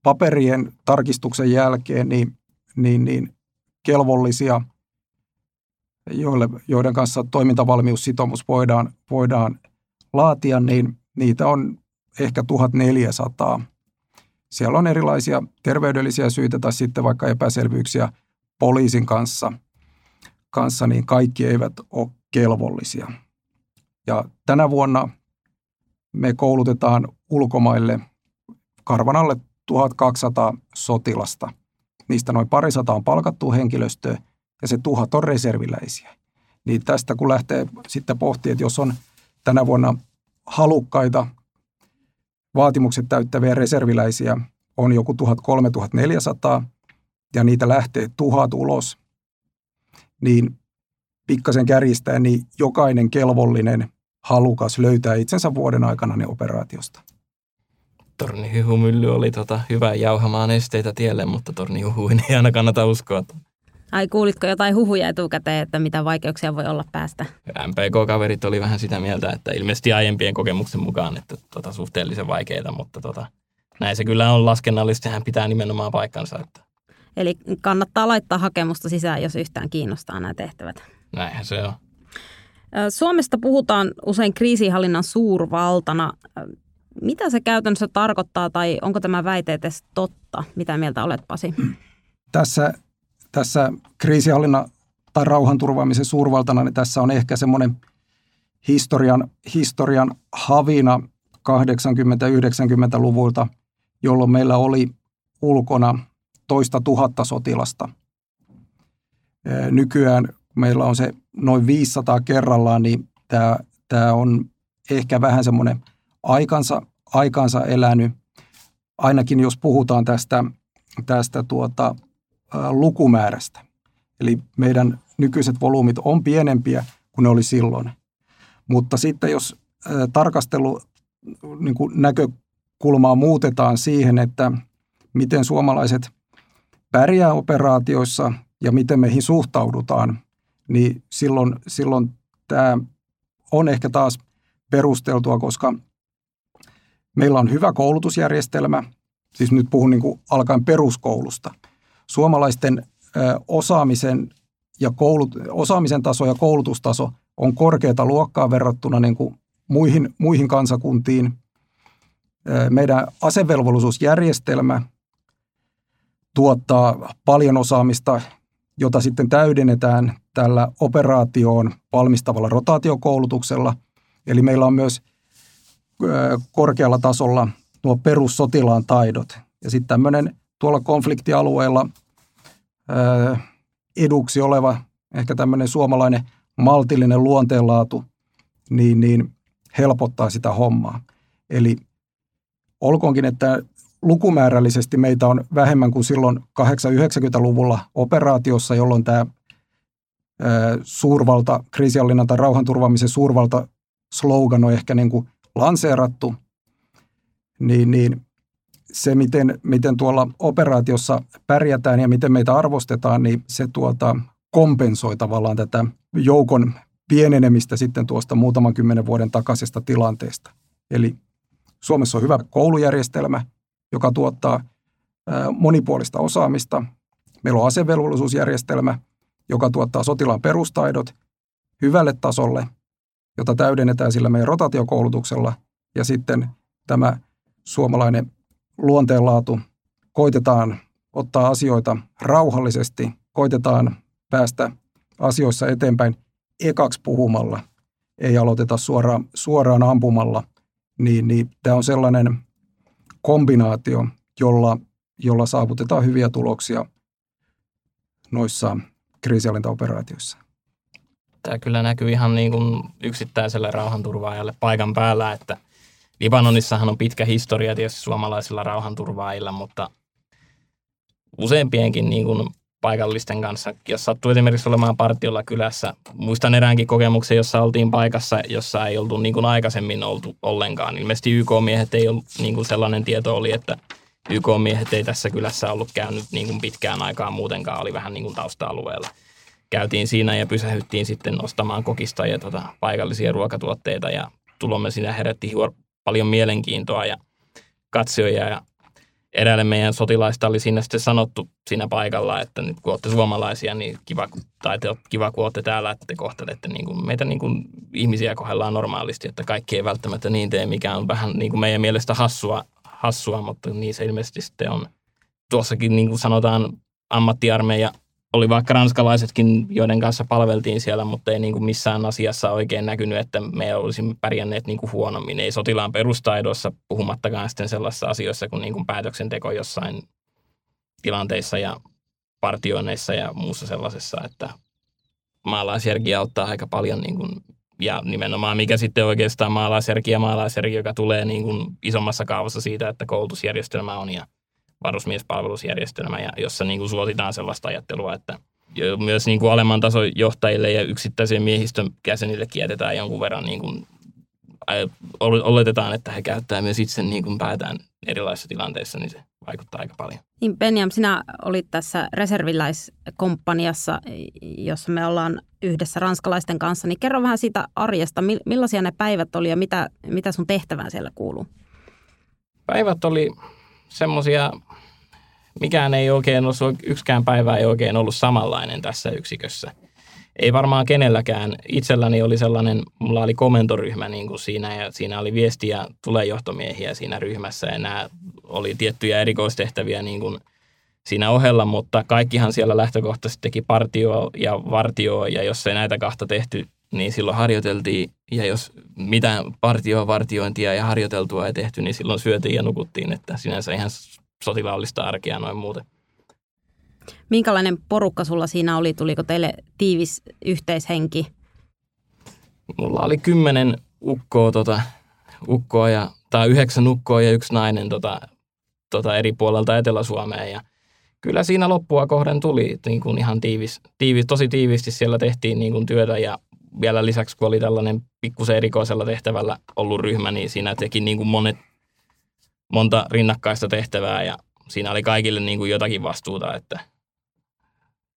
paperien tarkistuksen jälkeen niin, niin, niin kelvollisia, joille, joiden kanssa toimintavalmiussitomus voidaan, voidaan laatia, niin niitä on ehkä 1400. Siellä on erilaisia terveydellisiä syitä tai sitten vaikka epäselvyyksiä poliisin kanssa, kanssa niin kaikki eivät ole kelvollisia. Ja tänä vuonna me koulutetaan ulkomaille karvan alle 1200 sotilasta. Niistä noin parisataa on palkattu henkilöstöä ja se tuhat on reserviläisiä. Niin tästä kun lähtee sitten pohtimaan, että jos on tänä vuonna halukkaita vaatimukset täyttäviä reserviläisiä on joku 1300 ja niitä lähtee tuhat ulos, niin pikkasen kärjistäen, niin jokainen kelvollinen halukas löytää itsensä vuoden aikana ne operaatiosta. Tornihuhumylly oli tota hyvä jauhamaan esteitä tielle, mutta tornihuhuin ei aina kannata uskoa. Ai kuulitko jotain huhuja etukäteen, että mitä vaikeuksia voi olla päästä? MPK-kaverit oli vähän sitä mieltä, että ilmeisesti aiempien kokemuksen mukaan, että tota, suhteellisen vaikeita, mutta tota, näin se kyllä on laskennallisesti, hän pitää nimenomaan paikkansa. Että. Eli kannattaa laittaa hakemusta sisään, jos yhtään kiinnostaa nämä tehtävät. Näinhän se on. Suomesta puhutaan usein kriisihallinnan suurvaltana. Mitä se käytännössä tarkoittaa tai onko tämä väite edes totta? Mitä mieltä olet Pasi? Tässä tässä kriisihallinnan tai rauhanturvaamisen suurvaltana, niin tässä on ehkä semmoinen historian, historian havina 80-90-luvulta, jolloin meillä oli ulkona toista tuhatta sotilasta. Nykyään meillä on se noin 500 kerrallaan, niin tämä, tämä on ehkä vähän semmoinen aikansa, aikansa elänyt, ainakin jos puhutaan tästä, tästä tuota, lukumäärästä. Eli meidän nykyiset volyymit on pienempiä kuin ne oli silloin. Mutta sitten jos tarkastelu niin kuin näkökulmaa muutetaan siihen, että miten suomalaiset pärjää operaatioissa ja miten meihin suhtaudutaan, niin silloin, silloin tämä on ehkä taas perusteltua, koska meillä on hyvä koulutusjärjestelmä, siis nyt puhun niin kuin alkaen peruskoulusta – suomalaisten osaamisen, ja koulut, osaamisen taso ja koulutustaso on korkeata luokkaa verrattuna niin kuin muihin, muihin kansakuntiin. Meidän asevelvollisuusjärjestelmä tuottaa paljon osaamista, jota sitten täydennetään tällä operaatioon valmistavalla rotaatiokoulutuksella. Eli meillä on myös korkealla tasolla nuo perussotilaan taidot. Ja sitten tämmöinen tuolla konfliktialueella eduksi oleva ehkä tämmöinen suomalainen maltillinen luonteenlaatu, niin, niin helpottaa sitä hommaa. Eli olkoonkin, että lukumäärällisesti meitä on vähemmän kuin silloin 890-luvulla operaatiossa, jolloin tämä suurvalta, kriisiallinnan tai rauhanturvaamisen suurvalta slogan on ehkä niin kuin lanseerattu, niin, niin se, miten, miten tuolla operaatiossa pärjätään ja miten meitä arvostetaan, niin se tuota, kompensoi tavallaan tätä joukon pienenemistä sitten tuosta muutaman kymmenen vuoden takaisesta tilanteesta. Eli Suomessa on hyvä koulujärjestelmä, joka tuottaa monipuolista osaamista. Meillä on asevelvollisuusjärjestelmä, joka tuottaa sotilaan perustaidot hyvälle tasolle, jota täydennetään sillä meidän rotaatiokoulutuksella. Ja sitten tämä suomalainen luonteenlaatu. Koitetaan ottaa asioita rauhallisesti, koitetaan päästä asioissa eteenpäin ekaksi puhumalla, ei aloiteta suoraan, suoraan ampumalla, niin, niin tämä on sellainen kombinaatio, jolla, jolla saavutetaan hyviä tuloksia noissa kriisialintaoperaatioissa. Tämä kyllä näkyy ihan niin kuin yksittäiselle rauhanturvaajalle paikan päällä, että – Libanonissahan on pitkä historia tietysti suomalaisilla rauhanturvaajilla, mutta useampienkin niin kuin paikallisten kanssa, jos sattuu esimerkiksi olemaan partiolla kylässä. Muistan eräänkin kokemuksen, jossa oltiin paikassa, jossa ei oltu niin kuin aikaisemmin oltu ollenkaan. Ilmeisesti YK-miehet ei ollut, niin kuin sellainen tieto oli, että YK-miehet ei tässä kylässä ollut käynyt niin kuin pitkään aikaa muutenkaan, oli vähän niin kuin tausta-alueella. Käytiin siinä ja pysähyttiin sitten ostamaan kokista ja tota, paikallisia ruokatuotteita ja tulomme siinä herätti paljon mielenkiintoa ja katsoja ja eräälle meidän sotilaista oli siinä sitten sanottu siinä paikalla, että nyt kun olette suomalaisia, niin kiva, tai te, kiva kun olette täällä, että te kohtelette niin kuin, meitä niin kuin ihmisiä kohdellaan normaalisti, että kaikki ei välttämättä niin tee, mikä on vähän niin kuin meidän mielestä hassua, hassua mutta niin se ilmeisesti sitten on. Tuossakin niin kuin sanotaan ammattiarmeija oli vaikka ranskalaisetkin, joiden kanssa palveltiin siellä, mutta ei niin kuin missään asiassa oikein näkynyt, että me olisimme pärjänneet niin kuin huonommin. Ei sotilaan perustaidoissa, puhumattakaan sitten sellaisissa asioissa kuin, niin kuin päätöksenteko jossain tilanteissa ja partioinneissa ja muussa sellaisessa, että maalaisjärki auttaa aika paljon niin kuin, ja nimenomaan mikä sitten oikeastaan maalaisjärki ja maalaisjärki, joka tulee niin kuin isommassa kaavassa siitä, että koulutusjärjestelmä on ja – varusmiespalvelusjärjestelmä, ja jossa niin kuin suositaan sellaista ajattelua, että myös niin kuin alemman tason johtajille ja yksittäisen miehistön jäsenille kietetään jonkun verran niin kuin, oletetaan, että he käyttää myös itse niin kuin päätään erilaisissa tilanteissa, niin se vaikuttaa aika paljon. Niin Benjam, sinä olit tässä reserviläiskomppaniassa, jossa me ollaan yhdessä ranskalaisten kanssa, niin kerro vähän siitä arjesta, millaisia ne päivät oli ja mitä, mitä sun tehtävään siellä kuuluu? Päivät oli semmoisia, mikään ei oikein ollut, yksikään päivä ei oikein ollut samanlainen tässä yksikössä. Ei varmaan kenelläkään. Itselläni oli sellainen, mulla oli komentoryhmä niin kuin siinä ja siinä oli viestiä tulejohtomiehiä siinä ryhmässä ja nämä oli tiettyjä erikoistehtäviä niin kuin siinä ohella, mutta kaikkihan siellä lähtökohtaisesti teki partio ja vartio ja jos ei näitä kahta tehty, niin silloin harjoiteltiin, ja jos mitään partioa, vartiointia ja harjoiteltua ei tehty, niin silloin syötiin ja nukuttiin, että sinänsä ihan sotilaallista arkea noin muuten. Minkälainen porukka sulla siinä oli? Tuliko teille tiivis yhteishenki? Mulla oli kymmenen ukkoa, tota, ukkoa ja, tai yhdeksän ukkoa ja yksi nainen tota, tota eri puolelta Etelä-Suomeen. Ja kyllä siinä loppua kohden tuli niin kuin ihan tiivis, tiivis, tosi tiivisti siellä tehtiin niin kuin työtä ja vielä lisäksi, kun oli tällainen pikkusen erikoisella tehtävällä ollut ryhmä, niin siinä teki niin kuin monet, monta rinnakkaista tehtävää ja siinä oli kaikille niin kuin jotakin vastuuta, että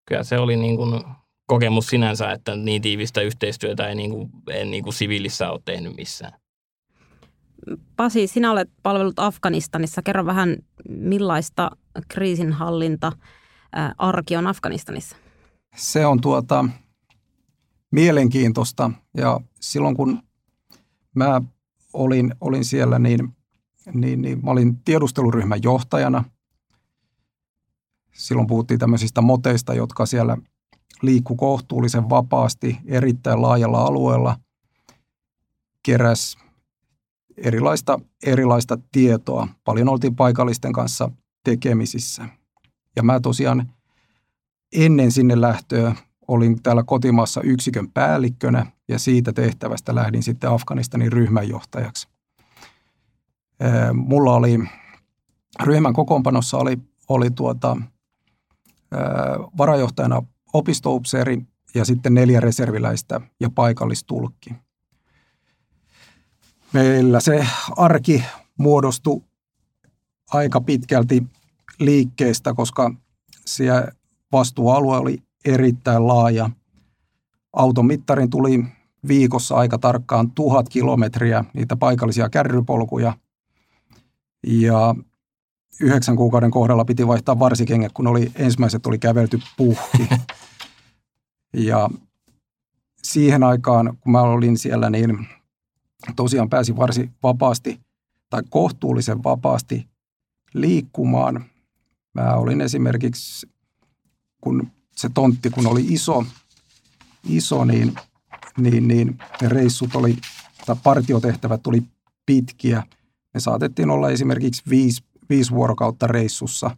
kyllä se oli niin kuin kokemus sinänsä, että niin tiivistä yhteistyötä ei, niin kuin, en niin kuin siviilissä ole tehnyt missään. Pasi, sinä olet palvellut Afganistanissa. Kerro vähän, millaista kriisinhallinta arki on Afganistanissa? Se on tuota, mielenkiintoista. Ja silloin kun mä olin, olin siellä, niin, niin, niin mä olin tiedusteluryhmän johtajana. Silloin puhuttiin tämmöisistä moteista, jotka siellä liikku kohtuullisen vapaasti erittäin laajalla alueella, keräs erilaista, erilaista tietoa. Paljon oltiin paikallisten kanssa tekemisissä. Ja mä tosiaan ennen sinne lähtöä olin täällä kotimaassa yksikön päällikkönä ja siitä tehtävästä lähdin sitten Afganistanin ryhmänjohtajaksi. Mulla oli, ryhmän kokoonpanossa oli, oli tuota, varajohtajana opistoupseeri ja sitten neljä reserviläistä ja paikallistulkki. Meillä se arki muodostui aika pitkälti liikkeestä, koska siellä vastuualue oli erittäin laaja. Automittarin tuli viikossa aika tarkkaan tuhat kilometriä niitä paikallisia kärrypolkuja. Ja yhdeksän kuukauden kohdalla piti vaihtaa varsikengät, kun oli, ensimmäiset oli kävelty puhki. Ja siihen aikaan, kun mä olin siellä, niin tosiaan pääsi varsin vapaasti tai kohtuullisen vapaasti liikkumaan. Mä olin esimerkiksi, kun se tontti, kun oli iso, iso niin, niin, niin ne reissut oli, tai partiotehtävät tuli pitkiä. Me saatettiin olla esimerkiksi viisi, viisi vuorokautta reissussa,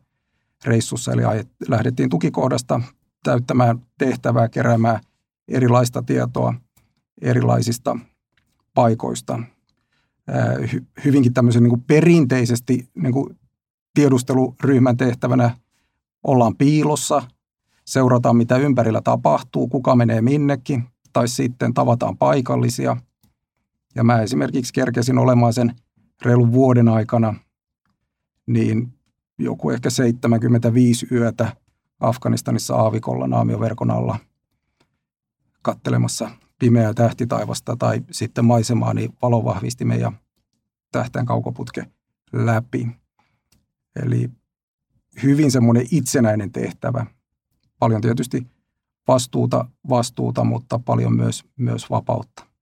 reissussa, eli lähdettiin tukikohdasta täyttämään tehtävää, keräämään erilaista tietoa erilaisista paikoista. Hyvinkin tämmöisen niin kuin perinteisesti niin kuin tiedusteluryhmän tehtävänä ollaan piilossa, seurataan mitä ympärillä tapahtuu, kuka menee minnekin, tai sitten tavataan paikallisia. Ja mä esimerkiksi kerkesin olemaan sen reilun vuoden aikana, niin joku ehkä 75 yötä Afganistanissa aavikolla naamioverkon alla kattelemassa pimeää tähtitaivasta tai sitten maisemaa, niin valovahvistimen ja tähtäin kaukoputke läpi. Eli hyvin semmoinen itsenäinen tehtävä. Paljon tietysti vastuuta, vastuuta mutta paljon myös, myös vapautta.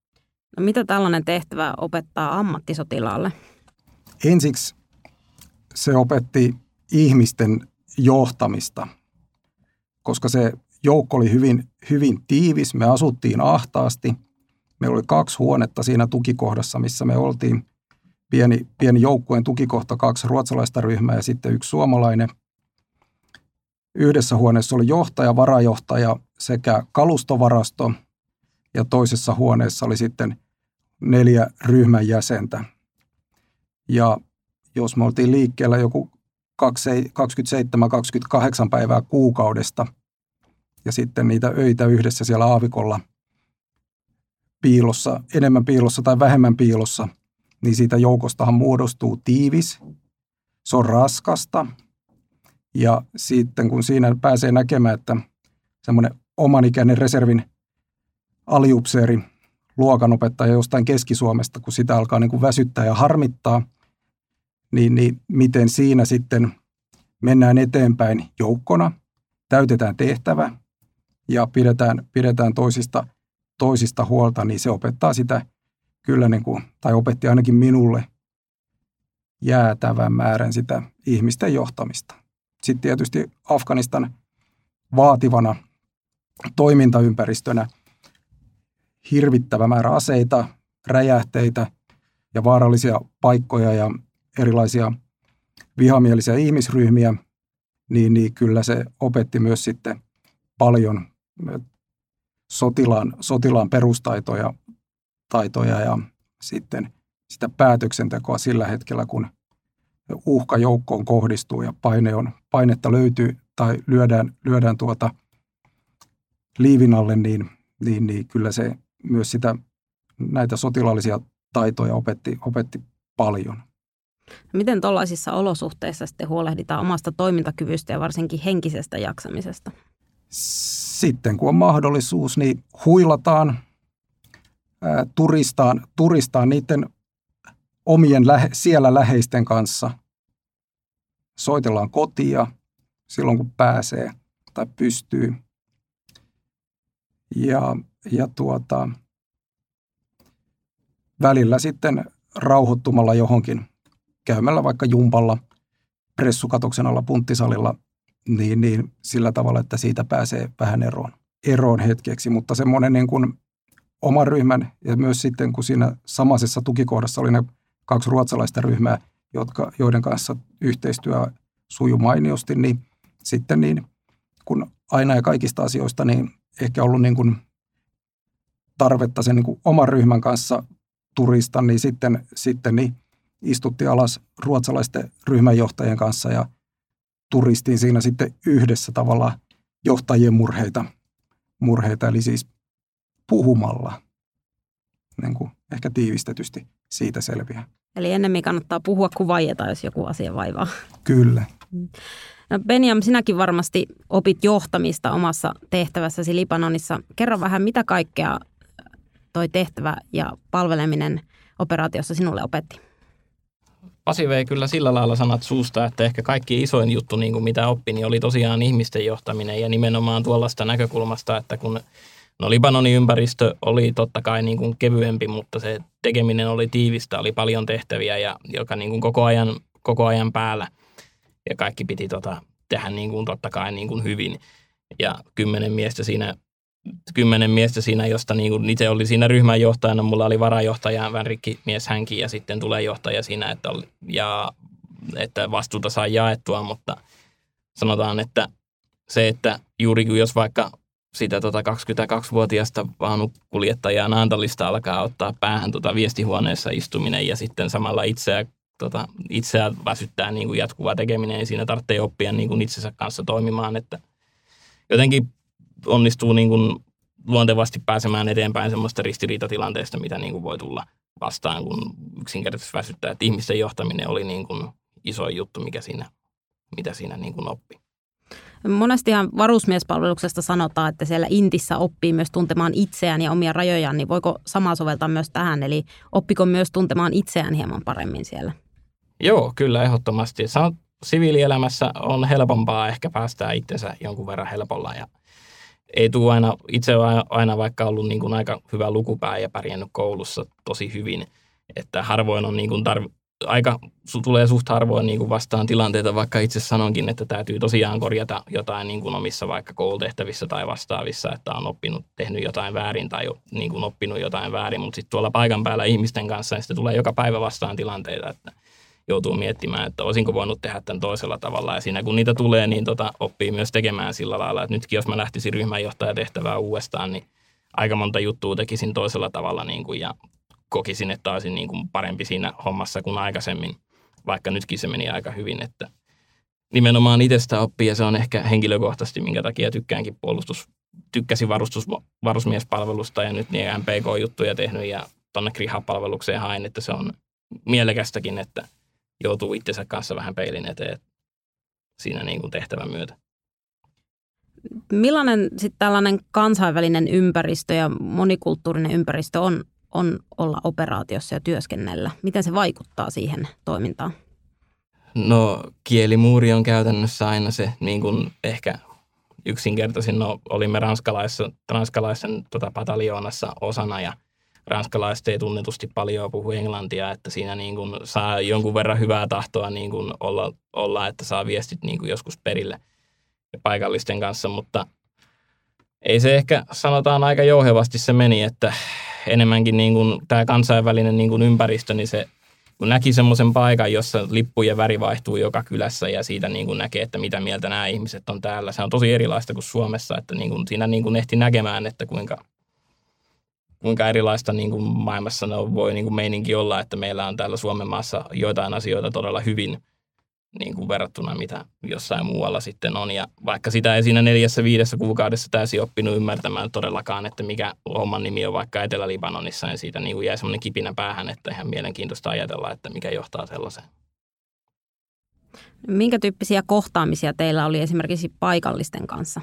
No mitä tällainen tehtävä opettaa ammattisotilaalle? Ensiksi se opetti ihmisten johtamista, koska se joukko oli hyvin, hyvin tiivis. Me asuttiin ahtaasti. Meillä oli kaksi huonetta siinä tukikohdassa, missä me oltiin. Pieni, pieni joukkueen tukikohta, kaksi ruotsalaista ryhmää ja sitten yksi suomalainen. Yhdessä huoneessa oli johtaja, varajohtaja sekä kalustovarasto ja toisessa huoneessa oli sitten neljä ryhmän jäsentä. Ja jos me oltiin liikkeellä joku 27-28 päivää kuukaudesta ja sitten niitä öitä yhdessä siellä aavikolla piilossa, enemmän piilossa tai vähemmän piilossa, niin siitä joukostahan muodostuu tiivis. Se on raskasta. Ja sitten kun siinä pääsee näkemään, että semmoinen omanikäinen reservin aliupseeri, luokanopettaja jostain Keski-Suomesta, kun sitä alkaa niin kuin väsyttää ja harmittaa – niin, niin miten siinä sitten mennään eteenpäin joukkona, täytetään tehtävä ja pidetään, pidetään toisista, toisista huolta, niin se opettaa sitä kyllä, niin kuin, tai opetti ainakin minulle jäätävän määrän sitä ihmisten johtamista. Sitten tietysti Afganistan vaativana toimintaympäristönä hirvittävä määrä aseita, räjähteitä ja vaarallisia paikkoja ja erilaisia vihamielisiä ihmisryhmiä, niin, niin kyllä se opetti myös sitten paljon sotilaan, sotilaan perustaitoja taitoja ja sitten sitä päätöksentekoa sillä hetkellä, kun uhka joukkoon kohdistuu ja paine on, painetta löytyy tai lyödään, lyödään tuota liivin alle, niin, niin, niin kyllä se myös sitä, näitä sotilaallisia taitoja opetti, opetti paljon. Miten tuollaisissa olosuhteissa sitten huolehditaan omasta toimintakyvystä ja varsinkin henkisestä jaksamisesta? Sitten kun on mahdollisuus, niin huilataan, ää, turistaan, turistaan niiden omien lähe, siellä läheisten kanssa. Soitellaan kotia silloin, kun pääsee tai pystyy. Ja, ja tuota, välillä sitten rauhoittumalla johonkin käymällä vaikka jumpalla pressukatoksen alla punttisalilla, niin, niin sillä tavalla, että siitä pääsee vähän eroon, eroon hetkeksi. Mutta semmoinen niin kuin oman ryhmän ja myös sitten, kun siinä samaisessa tukikohdassa oli ne kaksi ruotsalaista ryhmää, jotka, joiden kanssa yhteistyö sujuu mainiosti, niin sitten niin, kun aina ja kaikista asioista, niin ehkä ollut niin kuin tarvetta sen niin kuin oman ryhmän kanssa turista, niin sitten, sitten niin istutti alas ruotsalaisten ryhmänjohtajien kanssa ja turistiin siinä sitten yhdessä tavalla johtajien murheita, murheita eli siis puhumalla, niin kuin ehkä tiivistetysti siitä selviää. Eli ennemmin kannattaa puhua kuin vaieta, jos joku asia vaivaa. Kyllä. No Benjam, sinäkin varmasti opit johtamista omassa tehtävässäsi Libanonissa. Kerro vähän, mitä kaikkea toi tehtävä ja palveleminen operaatiossa sinulle opetti? Pasi vei kyllä sillä lailla sanat suusta, että ehkä kaikki isoin juttu, niin kuin mitä oppi, niin oli tosiaan ihmisten johtaminen ja nimenomaan tuollaista näkökulmasta, että kun no Libanonin ympäristö oli totta kai niin kuin kevyempi, mutta se tekeminen oli tiivistä, oli paljon tehtäviä ja joka niin kuin koko, ajan, koko ajan päällä ja kaikki piti tota, tehdä niin kuin totta kai niin kuin hyvin. Ja kymmenen miestä siinä kymmenen miestä siinä, josta niin kuin itse oli siinä ryhmän johtajana. Mulla oli varajohtaja, vänrikki mies hänkin ja sitten tulee johtaja siinä, että, oli, ja, että vastuuta saa jaettua, mutta sanotaan, että se, että juuri jos vaikka sitä tota 22-vuotiaasta vaunukuljettajaa Naantalista alkaa ottaa päähän tota viestihuoneessa istuminen ja sitten samalla itseä, tota, itseä väsyttää niin kuin jatkuva tekeminen, niin siinä tarvitsee oppia niin kuin itsensä kanssa toimimaan, että jotenkin onnistuu niin kuin luontevasti pääsemään eteenpäin semmoista ristiriitatilanteesta, mitä niin kuin voi tulla vastaan, kun yksinkertaisesti väsyttää. Että ihmisten johtaminen oli niin kuin iso juttu, mikä siinä, mitä siinä niin kuin oppi. Monestihan varusmiespalveluksesta sanotaan, että siellä intissä oppii myös tuntemaan itseään ja omia rajojaan, niin voiko sama soveltaa myös tähän? Eli oppiko myös tuntemaan itseään hieman paremmin siellä? Joo, kyllä ehdottomasti. siviilielämässä on helpompaa ehkä päästää itsensä jonkun verran helpolla ja ei tule aina, itse olen aina vaikka ollut niin kuin aika hyvä lukupää ja pärjännyt koulussa tosi hyvin, että harvoin on niin kuin tarvi, aika, tulee suht harvoin niin kuin vastaan tilanteita, vaikka itse sanonkin, että täytyy tosiaan korjata jotain niin kuin omissa vaikka koulutehtävissä tai vastaavissa, että on oppinut, tehnyt jotain väärin tai niin kuin oppinut jotain väärin, mutta sitten tuolla paikan päällä ihmisten kanssa, niin sitten tulee joka päivä vastaan tilanteita, että joutuu miettimään, että olisinko voinut tehdä tämän toisella tavalla. Ja siinä kun niitä tulee, niin tota, oppii myös tekemään sillä lailla, että nytkin jos mä lähtisin ryhmänjohtajatehtävää uudestaan, niin aika monta juttua tekisin toisella tavalla niin kuin, ja kokisin, että olisin niin kuin parempi siinä hommassa kuin aikaisemmin, vaikka nytkin se meni aika hyvin, että nimenomaan itsestä oppii ja se on ehkä henkilökohtaisesti, minkä takia tykkäänkin puolustus, tykkäsin varustus, varusmiespalvelusta ja nyt niin MPK-juttuja tehnyt ja tuonne Kriha-palvelukseen hain, että se on mielekästäkin, että joutuu itsensä kanssa vähän peilin eteen siinä niin kuin tehtävän myötä. Millainen sitten tällainen kansainvälinen ympäristö ja monikulttuurinen ympäristö on on olla operaatiossa ja työskennellä? Miten se vaikuttaa siihen toimintaan? No kielimuuri on käytännössä aina se niin kuin ehkä yksinkertaisin. No, olimme ranskalaisen, ranskalaisen tota, pataljoonassa osana ja ranskalaiset ei tunnetusti paljon puhu englantia, että siinä niin kuin saa jonkun verran hyvää tahtoa niin kuin olla, olla, että saa viestit niin kuin joskus perille paikallisten kanssa, mutta ei se ehkä sanotaan aika jouhevasti se meni, että enemmänkin niin kuin tämä kansainvälinen niin kuin ympäristö, niin se kun näki semmoisen paikan, jossa lippujen väri vaihtuu joka kylässä ja siitä niin kuin näkee, että mitä mieltä nämä ihmiset on täällä. Se on tosi erilaista kuin Suomessa, että niin kuin siinä niin kuin ehti näkemään, että kuinka, kuinka erilaista niin kuin maailmassa voi niin kuin meininki olla, että meillä on täällä Suomen maassa joitain asioita todella hyvin – niin kuin verrattuna mitä jossain muualla sitten on. Ja vaikka sitä ei siinä neljässä viidessä kuukaudessa täysin oppinut ymmärtämään todellakaan, että mikä homman nimi on vaikka Etelä-Libanonissa, niin siitä niin kuin jäi semmoinen kipinä päähän, että ihan mielenkiintoista ajatella, että mikä johtaa sellaiseen. Minkä tyyppisiä kohtaamisia teillä oli esimerkiksi paikallisten kanssa?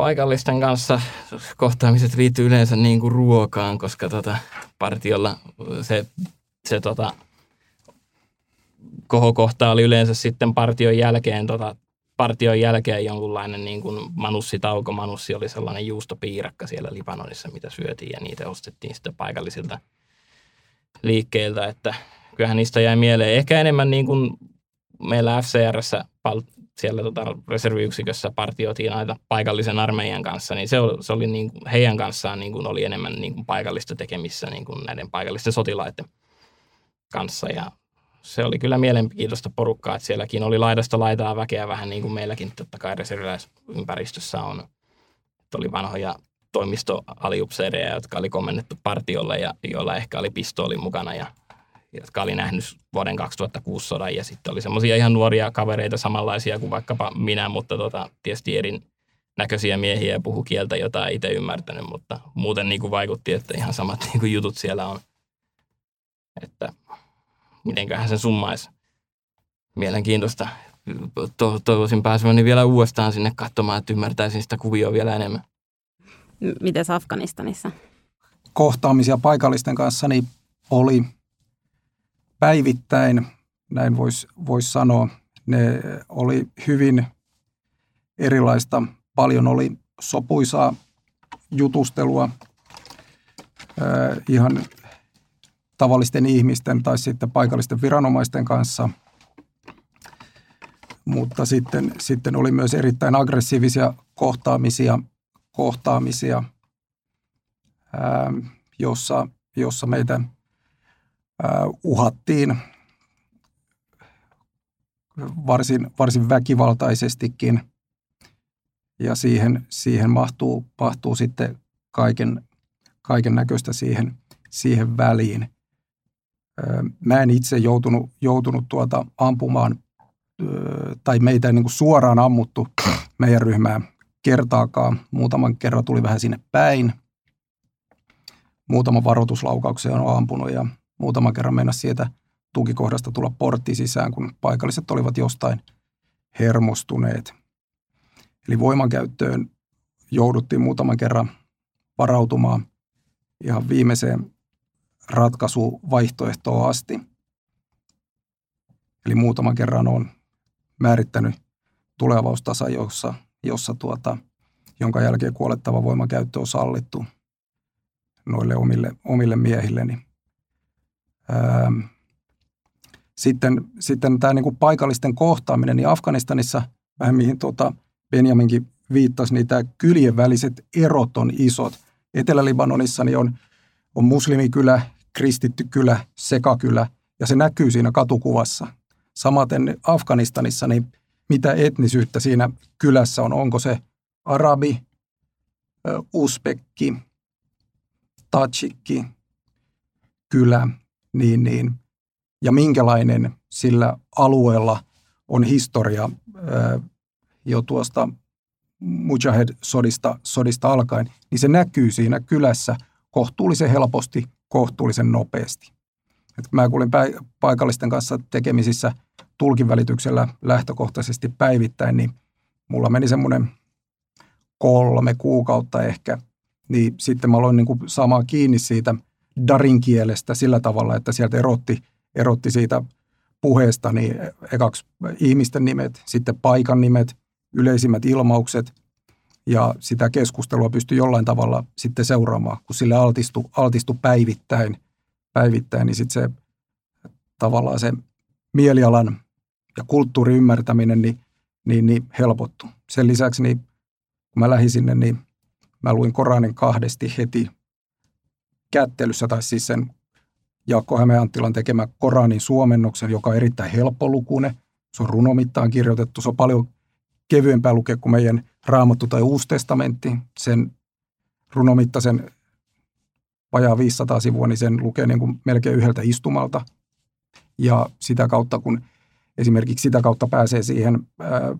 Paikallisten kanssa kohtaamiset liittyy yleensä niin kuin ruokaan, koska tota, partiolla se, se tota, kohokohta oli yleensä sitten partion jälkeen, tota, partion jälkeen jonkunlainen niin kuin manussitauko. Manussi oli sellainen juustopiirakka siellä Libanonissa, mitä syötiin ja niitä ostettiin sitten paikallisilta liikkeiltä, että kyllähän niistä jäi mieleen. Ehkä enemmän niin kuin meillä FCRssä siellä tota reserviyksikössä partioitiin aina paikallisen armeijan kanssa, niin se oli, se oli niin kuin, heidän kanssaan niin kuin oli enemmän niin kuin paikallista tekemissä niin kuin näiden paikallisten sotilaiden kanssa. Ja se oli kyllä mielenkiintoista porukkaa, että sielläkin oli laidasta laitaa väkeä vähän niin kuin meilläkin totta kai reserviläisympäristössä on. Että oli vanhoja toimistoaliupseereja, jotka oli komennettu partiolle ja joilla ehkä oli pistooli mukana ja jotka oli nähnyt vuoden 2006 sodan ja sitten oli semmoisia ihan nuoria kavereita samanlaisia kuin vaikkapa minä, mutta tota, tietysti eri näköisiä miehiä ja puhu kieltä, jota ei itse ymmärtänyt, mutta muuten niin kuin vaikutti, että ihan samat niin kuin jutut siellä on. Että mitenköhän sen summaisi. Mielenkiintoista. To- toivoisin pääseväni vielä uudestaan sinne katsomaan, että ymmärtäisin sitä kuvioa vielä enemmän. Miten Afganistanissa? Kohtaamisia paikallisten kanssa niin oli päivittäin, näin voisi vois sanoa. Ne oli hyvin erilaista. Paljon oli sopuisaa jutustelua, äh, ihan tavallisten ihmisten tai sitten paikallisten viranomaisten kanssa. Mutta sitten, sitten oli myös erittäin aggressiivisia kohtaamisia, kohtaamisia ää, jossa, jossa meitä uhattiin varsin, varsin väkivaltaisestikin. Ja siihen, siihen mahtuu, mahtuu sitten kaiken, kaiken näköistä siihen, siihen väliin. Mä en itse joutunut, joutunut tuota ampumaan, tai meitä ei niin kuin suoraan ammuttu meidän ryhmää kertaakaan. Muutaman kerran tuli vähän sinne päin. Muutaman varoituslaukauksen on ampunut ja muutaman kerran mennä sieltä tukikohdasta tulla portti sisään, kun paikalliset olivat jostain hermostuneet. Eli voimankäyttöön jouduttiin muutaman kerran varautumaan ihan viimeiseen ratkaisuvaihtoehtoa asti. Eli muutaman kerran on määrittänyt tulevaustasa, jossa, jossa tuota, jonka jälkeen kuolettava voimakäyttö on sallittu noille omille, omille miehille. Niin, sitten, sitten tämä niin kuin paikallisten kohtaaminen, niin Afganistanissa, vähän mihin tuota Benjaminkin viittasi, niin tämä kylien väliset erot on isot. Etelä-Libanonissa niin on, on muslimikylä, kristitty kylä, sekakylä, ja se näkyy siinä katukuvassa. Samaten Afganistanissa, niin mitä etnisyyttä siinä kylässä on? Onko se arabi, uspekki, tatsikki, kylä, niin, niin, ja minkälainen sillä alueella on historia jo tuosta Mujahid-sodista sodista alkaen, niin se näkyy siinä kylässä kohtuullisen helposti, kohtuullisen nopeasti. Et mä kuulin paikallisten kanssa tekemisissä tulkin välityksellä lähtökohtaisesti päivittäin, niin mulla meni semmoinen kolme kuukautta ehkä, niin sitten mä aloin niin kuin saamaan kiinni siitä darin kielestä sillä tavalla, että sieltä erotti, erotti siitä puheesta niin ekaksi ihmisten nimet, sitten paikan nimet, yleisimmät ilmaukset ja sitä keskustelua pystyi jollain tavalla sitten seuraamaan, kun sille altistui, altistui päivittäin, päivittäin, niin sitten se tavallaan se mielialan ja kulttuurin ymmärtäminen niin, niin, niin helpottu. Sen lisäksi niin, kun mä lähdin sinne, niin mä luin Koranin kahdesti heti kättelyssä, tai siis sen Jaakko Hämeenanttilan tekemä Koranin suomennoksen, joka on erittäin helppolukune. Se on runomittaan kirjoitettu, se on paljon kevyempää lukea kuin meidän Raamattu tai Uusi testamentti. Sen runomittaisen vajaa 500 sivua, niin sen lukee niin kuin melkein yhdeltä istumalta. Ja sitä kautta, kun esimerkiksi sitä kautta pääsee siihen ää,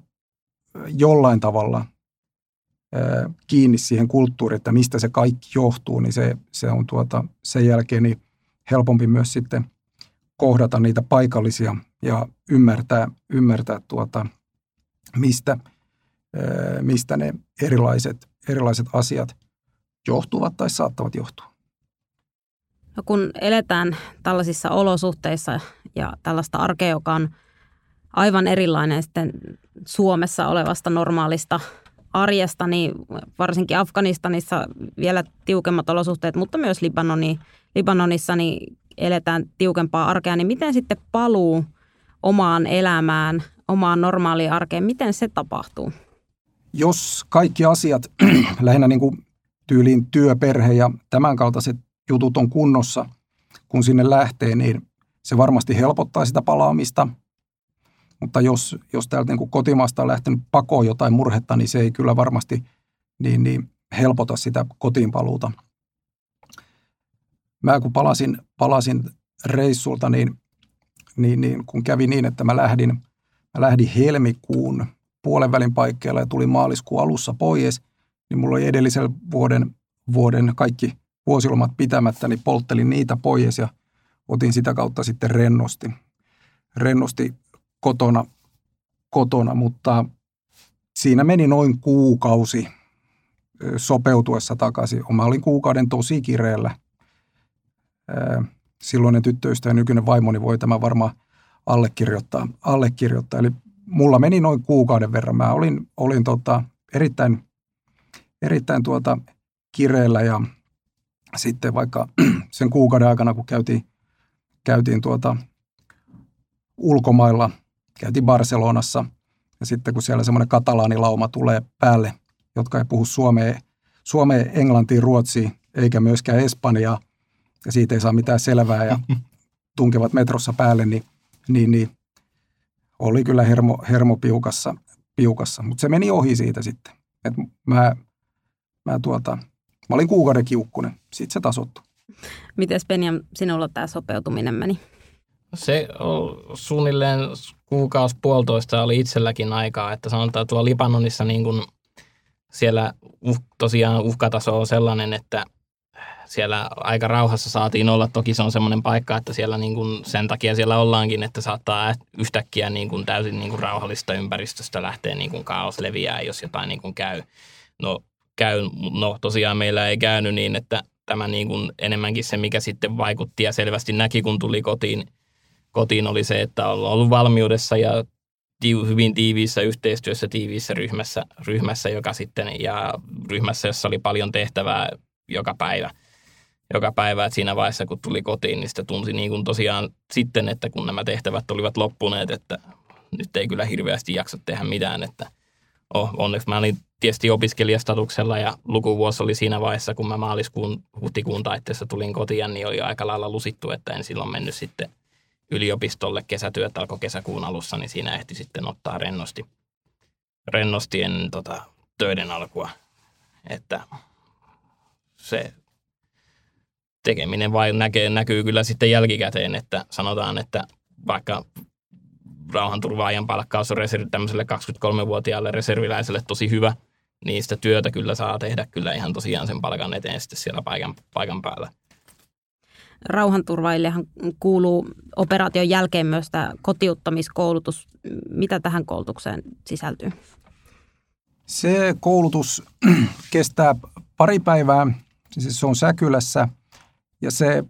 jollain tavalla kiinni siihen kulttuuriin, että mistä se kaikki johtuu, niin se, se on tuota, sen jälkeen niin helpompi myös sitten kohdata niitä paikallisia ja ymmärtää, ymmärtää tuota, mistä, mistä ne erilaiset, erilaiset asiat johtuvat tai saattavat johtua. No kun eletään tällaisissa olosuhteissa ja tällaista arkea, joka on aivan erilainen sitten Suomessa olevasta normaalista arjesta, niin varsinkin Afganistanissa vielä tiukemmat olosuhteet, mutta myös Libanoni, Libanonissa niin eletään tiukempaa arkea, niin miten sitten paluu omaan elämään, omaan normaaliin arkeen, miten se tapahtuu? Jos kaikki asiat, lähinnä niin kuin tyyliin työ, perhe ja tämän kaltaiset jutut on kunnossa, kun sinne lähtee, niin se varmasti helpottaa sitä palaamista – mutta jos, jos täältä niin kotimaasta on lähtenyt pakoon jotain murhetta, niin se ei kyllä varmasti niin, niin helpota sitä kotiinpaluuta. Mä kun palasin, palasin reissulta, niin, niin, niin kun kävi niin, että mä lähdin, mä lähdin helmikuun puolen välin paikkeilla ja tuli maaliskuun alussa pois, niin mulla oli edellisen vuoden, vuoden kaikki vuosilomat pitämättä, niin polttelin niitä pois ja otin sitä kautta sitten rennosti, rennosti kotona, kotona, mutta siinä meni noin kuukausi sopeutuessa takaisin. Mä olin kuukauden tosi kireellä. Silloinen tyttöystävä nykyinen vaimoni voi tämä varmaan allekirjoittaa. allekirjoittaa. Eli mulla meni noin kuukauden verran. Mä olin, olin tota, erittäin, erittäin tuota kireellä ja sitten vaikka sen kuukauden aikana, kun käytiin, käytiin tuota ulkomailla käytiin Barcelonassa ja sitten kun siellä semmoinen katalaanilauma tulee päälle, jotka ei puhu suomea, suomea englantia, ruotsia eikä myöskään espanjaa ja siitä ei saa mitään selvää ja tunkevat metrossa päälle, niin, niin, niin oli kyllä hermo, hermo piukassa, piukassa. mutta se meni ohi siitä sitten. Et mä, mä, tuota, mä olin kuukauden kiukkunen, sitten se tasottui. Miten Benjam, sinulla tämä sopeutuminen meni? Se suunnilleen kuukausi puolitoista oli itselläkin aikaa, että sanotaan, tuolla Libanonissa niin kuin siellä uh, tosiaan uhkataso on sellainen, että siellä aika rauhassa saatiin olla. Toki se on semmoinen paikka, että siellä niin kuin sen takia siellä ollaankin, että saattaa yhtäkkiä niin kuin täysin niin kuin rauhallista ympäristöstä lähteä niin kuin kaos leviää, jos jotain niin kuin käy. No, käy. no tosiaan meillä ei käynyt niin, että tämä niin kuin enemmänkin se, mikä sitten vaikutti ja selvästi näki, kun tuli kotiin – kotiin oli se, että on ollut valmiudessa ja hyvin tiiviissä yhteistyössä tiiviissä ryhmässä, ryhmässä joka sitten, ja ryhmässä, jossa oli paljon tehtävää joka päivä. Joka päivä, että siinä vaiheessa kun tuli kotiin, niin sitä tunsi niin kuin tosiaan sitten, että kun nämä tehtävät olivat loppuneet, että nyt ei kyllä hirveästi jaksa tehdä mitään, että oh, onneksi mä olin tietysti opiskelijastatuksella ja lukuvuosi oli siinä vaiheessa, kun mä maaliskuun, huhtikuun taitteessa tulin kotiin, niin oli aika lailla lusittu, että en silloin mennyt sitten yliopistolle. Kesätyöt alkoi kesäkuun alussa, niin siinä ehti sitten ottaa rennosti, rennosti ennen tota, töiden alkua. Että se tekeminen vain näkee, näkyy kyllä sitten jälkikäteen, että sanotaan, että vaikka rauhanturvaajan palkkaus on reservi, tämmöiselle 23-vuotiaalle reserviläiselle tosi hyvä, niin sitä työtä kyllä saa tehdä kyllä ihan tosiaan sen palkan eteen sitten siellä paikan, paikan päällä. Rauhanturvaillehan kuuluu operaation jälkeen myös tämä kotiuttamiskoulutus. Mitä tähän koulutukseen sisältyy? Se koulutus kestää pari päivää, siis se on Säkylässä ja se,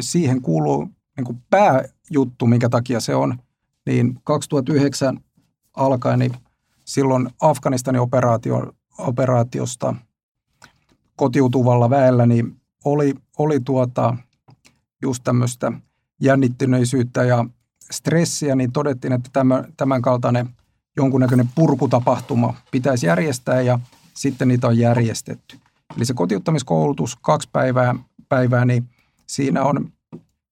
siihen kuuluu niin kuin pääjuttu, minkä takia se on, niin 2009 alkaen, niin silloin Afganistanin operaatio, operaatiosta kotiutuvalla väellä, niin oli, oli tuota, just tämmöistä jännittyneisyyttä ja stressiä, niin todettiin, että tämän, kaltainen jonkunnäköinen purkutapahtuma pitäisi järjestää ja sitten niitä on järjestetty. Eli se kotiuttamiskoulutus kaksi päivää, päivää niin siinä on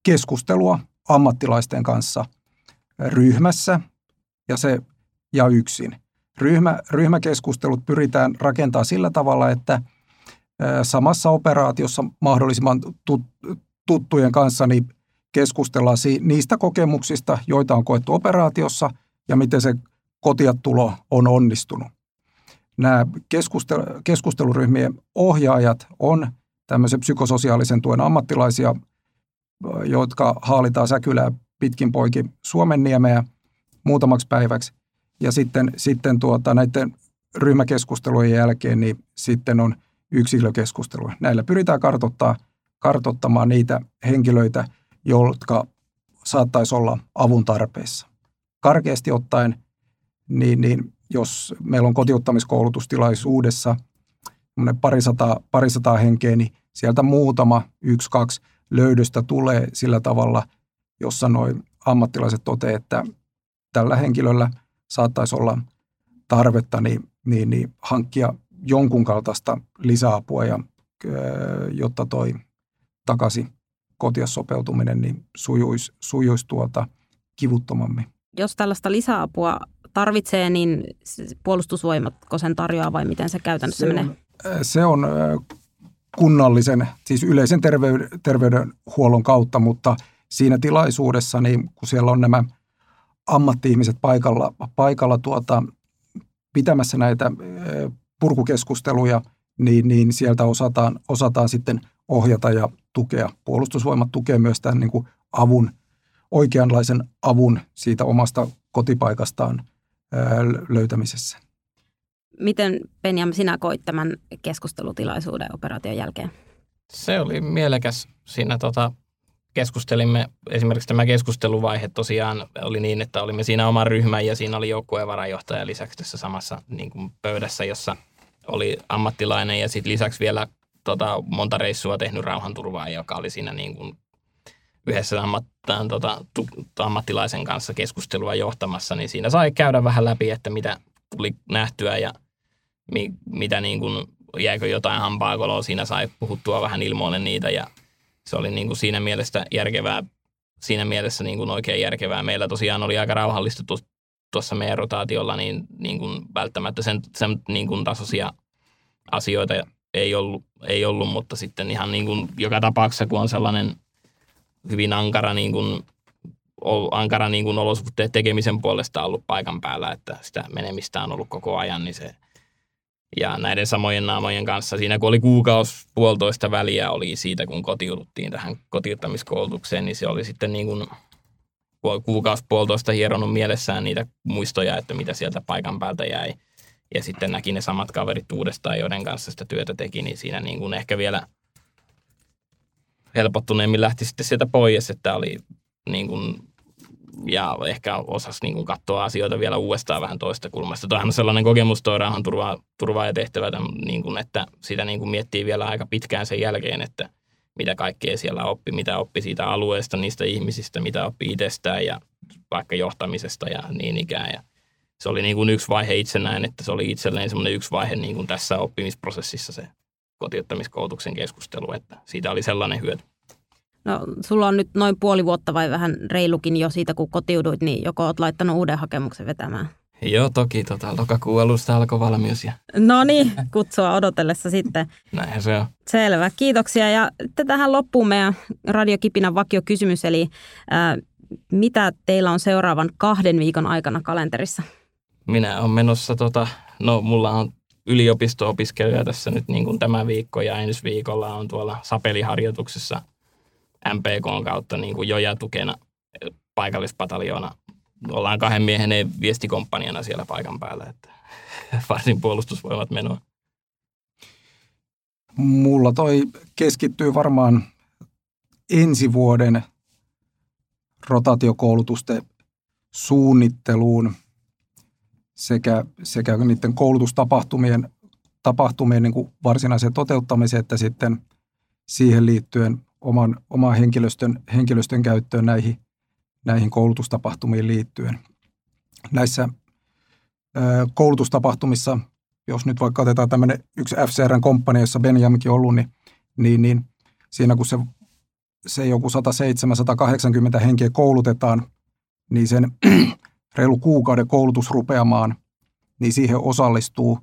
keskustelua ammattilaisten kanssa ryhmässä ja, se, ja yksin. Ryhmä, ryhmäkeskustelut pyritään rakentaa sillä tavalla, että samassa operaatiossa mahdollisimman tut, tuttujen kanssa niin keskustellaan niistä kokemuksista, joita on koettu operaatiossa ja miten se kotiatulo on onnistunut. Nämä keskustel- keskusteluryhmien ohjaajat on tämmöisen psykososiaalisen tuen ammattilaisia, jotka haalitaan säkylää pitkin poikin Suomenniemeä muutamaksi päiväksi. Ja sitten, sitten tuota, näiden ryhmäkeskustelujen jälkeen niin sitten on yksilökeskustelu. Näillä pyritään kartoittaa, kartoittamaan niitä henkilöitä, jotka saattaisi olla avun tarpeessa. Karkeasti ottaen, niin, niin jos meillä on kotiuttamiskoulutustilaisuudessa parisataa, parisataa henkeä, niin sieltä muutama, yksi, kaksi löydöstä tulee sillä tavalla, jossa noin ammattilaiset toteavat, että tällä henkilöllä saattaisi olla tarvetta niin, niin, niin hankkia jonkun kaltaista lisäapua, ja, jotta toi takaisin kotias sopeutuminen niin sujuisi, sujuisi tuota kivuttomammin. Jos tällaista lisäapua tarvitsee, niin puolustusvoimatko sen tarjoaa vai miten se käytännössä se menee? On, se on kunnallisen, siis yleisen terveyden, terveydenhuollon kautta, mutta siinä tilaisuudessa, niin kun siellä on nämä ammatti-ihmiset paikalla, paikalla tuota, pitämässä näitä purkukeskusteluja, niin, niin sieltä osataan, osataan sitten ohjata ja tukea. Puolustusvoimat tukee myös tämän niin kuin avun, oikeanlaisen avun siitä omasta kotipaikastaan löytämisessä. Miten Benjam sinä koit tämän keskustelutilaisuuden operaation jälkeen? Se oli mielekäs. Siinä tota, keskustelimme, esimerkiksi tämä keskusteluvaihe tosiaan oli niin, että olimme siinä oman ryhmän ja siinä oli joukkueen varajohtaja lisäksi tässä samassa niin kuin pöydässä, jossa oli ammattilainen ja sitten lisäksi vielä tota, monta reissua tehnyt rauhanturvaa, joka oli siinä niin kuin yhdessä ammattaan, tota, tu, ammattilaisen kanssa keskustelua johtamassa, niin siinä sai käydä vähän läpi, että mitä tuli nähtyä ja mi, mitä niin kuin, jäikö jotain hampaakoloa, siinä sai puhuttua vähän ilmoille niitä ja se oli niin kuin siinä mielessä järkevää, siinä mielessä niin kuin oikein järkevää. Meillä tosiaan oli aika rauhallista tuossa meidän rotaatiolla, niin, niin kuin välttämättä sen, sen niin kuin tasoisia asioita ei ollut, ei ollut, mutta sitten ihan niin kuin joka tapauksessa, kun on sellainen hyvin ankara, niin kuin, ankara niin kuin olosuhteet tekemisen puolesta ollut paikan päällä, että sitä menemistä on ollut koko ajan, niin se ja näiden samojen naamojen kanssa siinä, kun oli kuukausi puolitoista väliä oli siitä, kun kotiuduttiin tähän kotiuttamiskoulutukseen, niin se oli sitten niin kuin kuukausi puolitoista hieronut mielessään niitä muistoja, että mitä sieltä paikan päältä jäi. Ja sitten näki ne samat kaverit uudestaan, joiden kanssa sitä työtä teki, niin siinä niin kuin ehkä vielä helpottuneemmin lähti sitten sieltä pois, että oli niin kuin ja ehkä osasi niin kuin katsoa asioita vielä uudestaan vähän toista kulmasta. Toihan on sellainen kokemus tuo rahan turvaa, turvaa ja tehtävä, niin kuin, että sitä niin kuin miettii vielä aika pitkään sen jälkeen, että mitä kaikkea siellä oppi, mitä oppi siitä alueesta, niistä ihmisistä, mitä oppi itsestään ja vaikka johtamisesta ja niin ikään. Ja se oli niin kuin yksi vaihe itse näin, että se oli itselleen semmoinen yksi vaihe niin kuin tässä oppimisprosessissa se kotiuttamiskoulutuksen keskustelu, että siitä oli sellainen hyöty. No, sulla on nyt noin puoli vuotta vai vähän reilukin jo siitä, kun kotiuduit, niin joko olet laittanut uuden hakemuksen vetämään? Joo, toki. Tota, lokakuun alusta alkoi valmius. Ja... No niin, kutsua odotellessa sitten. Näinhän se on. Selvä, kiitoksia. Ja tähän loppuun meidän radiokipinän vakiokysymys, eli ää, mitä teillä on seuraavan kahden viikon aikana kalenterissa? Minä olen menossa, tota, no mulla on yliopisto-opiskelija tässä nyt niin kuin tämä viikko ja ensi viikolla on tuolla sapeliharjoituksessa MPK kautta niin kuin joja-tukena paikallispataljoona. Ollaan kahden miehen viestikomppaniana siellä paikan päällä, että varsin puolustusvoimat menoa. Mulla toi keskittyy varmaan ensi vuoden rotaatiokoulutusten suunnitteluun sekä, sekä niiden koulutustapahtumien tapahtumien niin kuin varsinaiseen toteuttamiseen, että sitten siihen liittyen oman, oman henkilöstön, henkilöstön käyttöön näihin, näihin koulutustapahtumiin liittyen. Näissä ö, koulutustapahtumissa, jos nyt vaikka otetaan tämmöinen yksi FCRn komppania, jossa Benjaminkin on ollut, niin, niin, niin siinä kun se, se joku 107-180 henkeä koulutetaan, niin sen reilu kuukauden koulutus rupeamaan, niin siihen osallistuu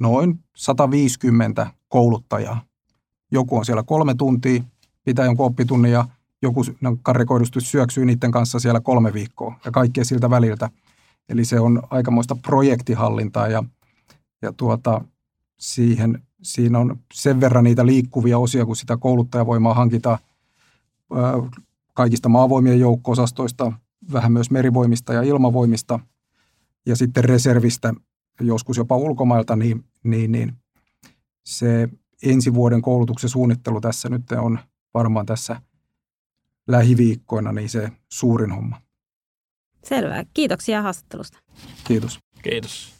noin 150 kouluttajaa. Joku on siellä kolme tuntia, pitää jonkun oppitunnin ja joku karikoidusti syöksyy niiden kanssa siellä kolme viikkoa ja kaikkea siltä väliltä. Eli se on aikamoista projektihallintaa ja, ja tuota, siihen, siinä on sen verran niitä liikkuvia osia, kun sitä kouluttajavoimaa hankitaan kaikista maavoimien joukko-osastoista, vähän myös merivoimista ja ilmavoimista ja sitten reservistä, joskus jopa ulkomailta, niin, niin, niin se ensi vuoden koulutuksen suunnittelu tässä nyt on varmaan tässä lähiviikkoina niin se suurin homma. Selvä. Kiitoksia haastattelusta. Kiitos. Kiitos.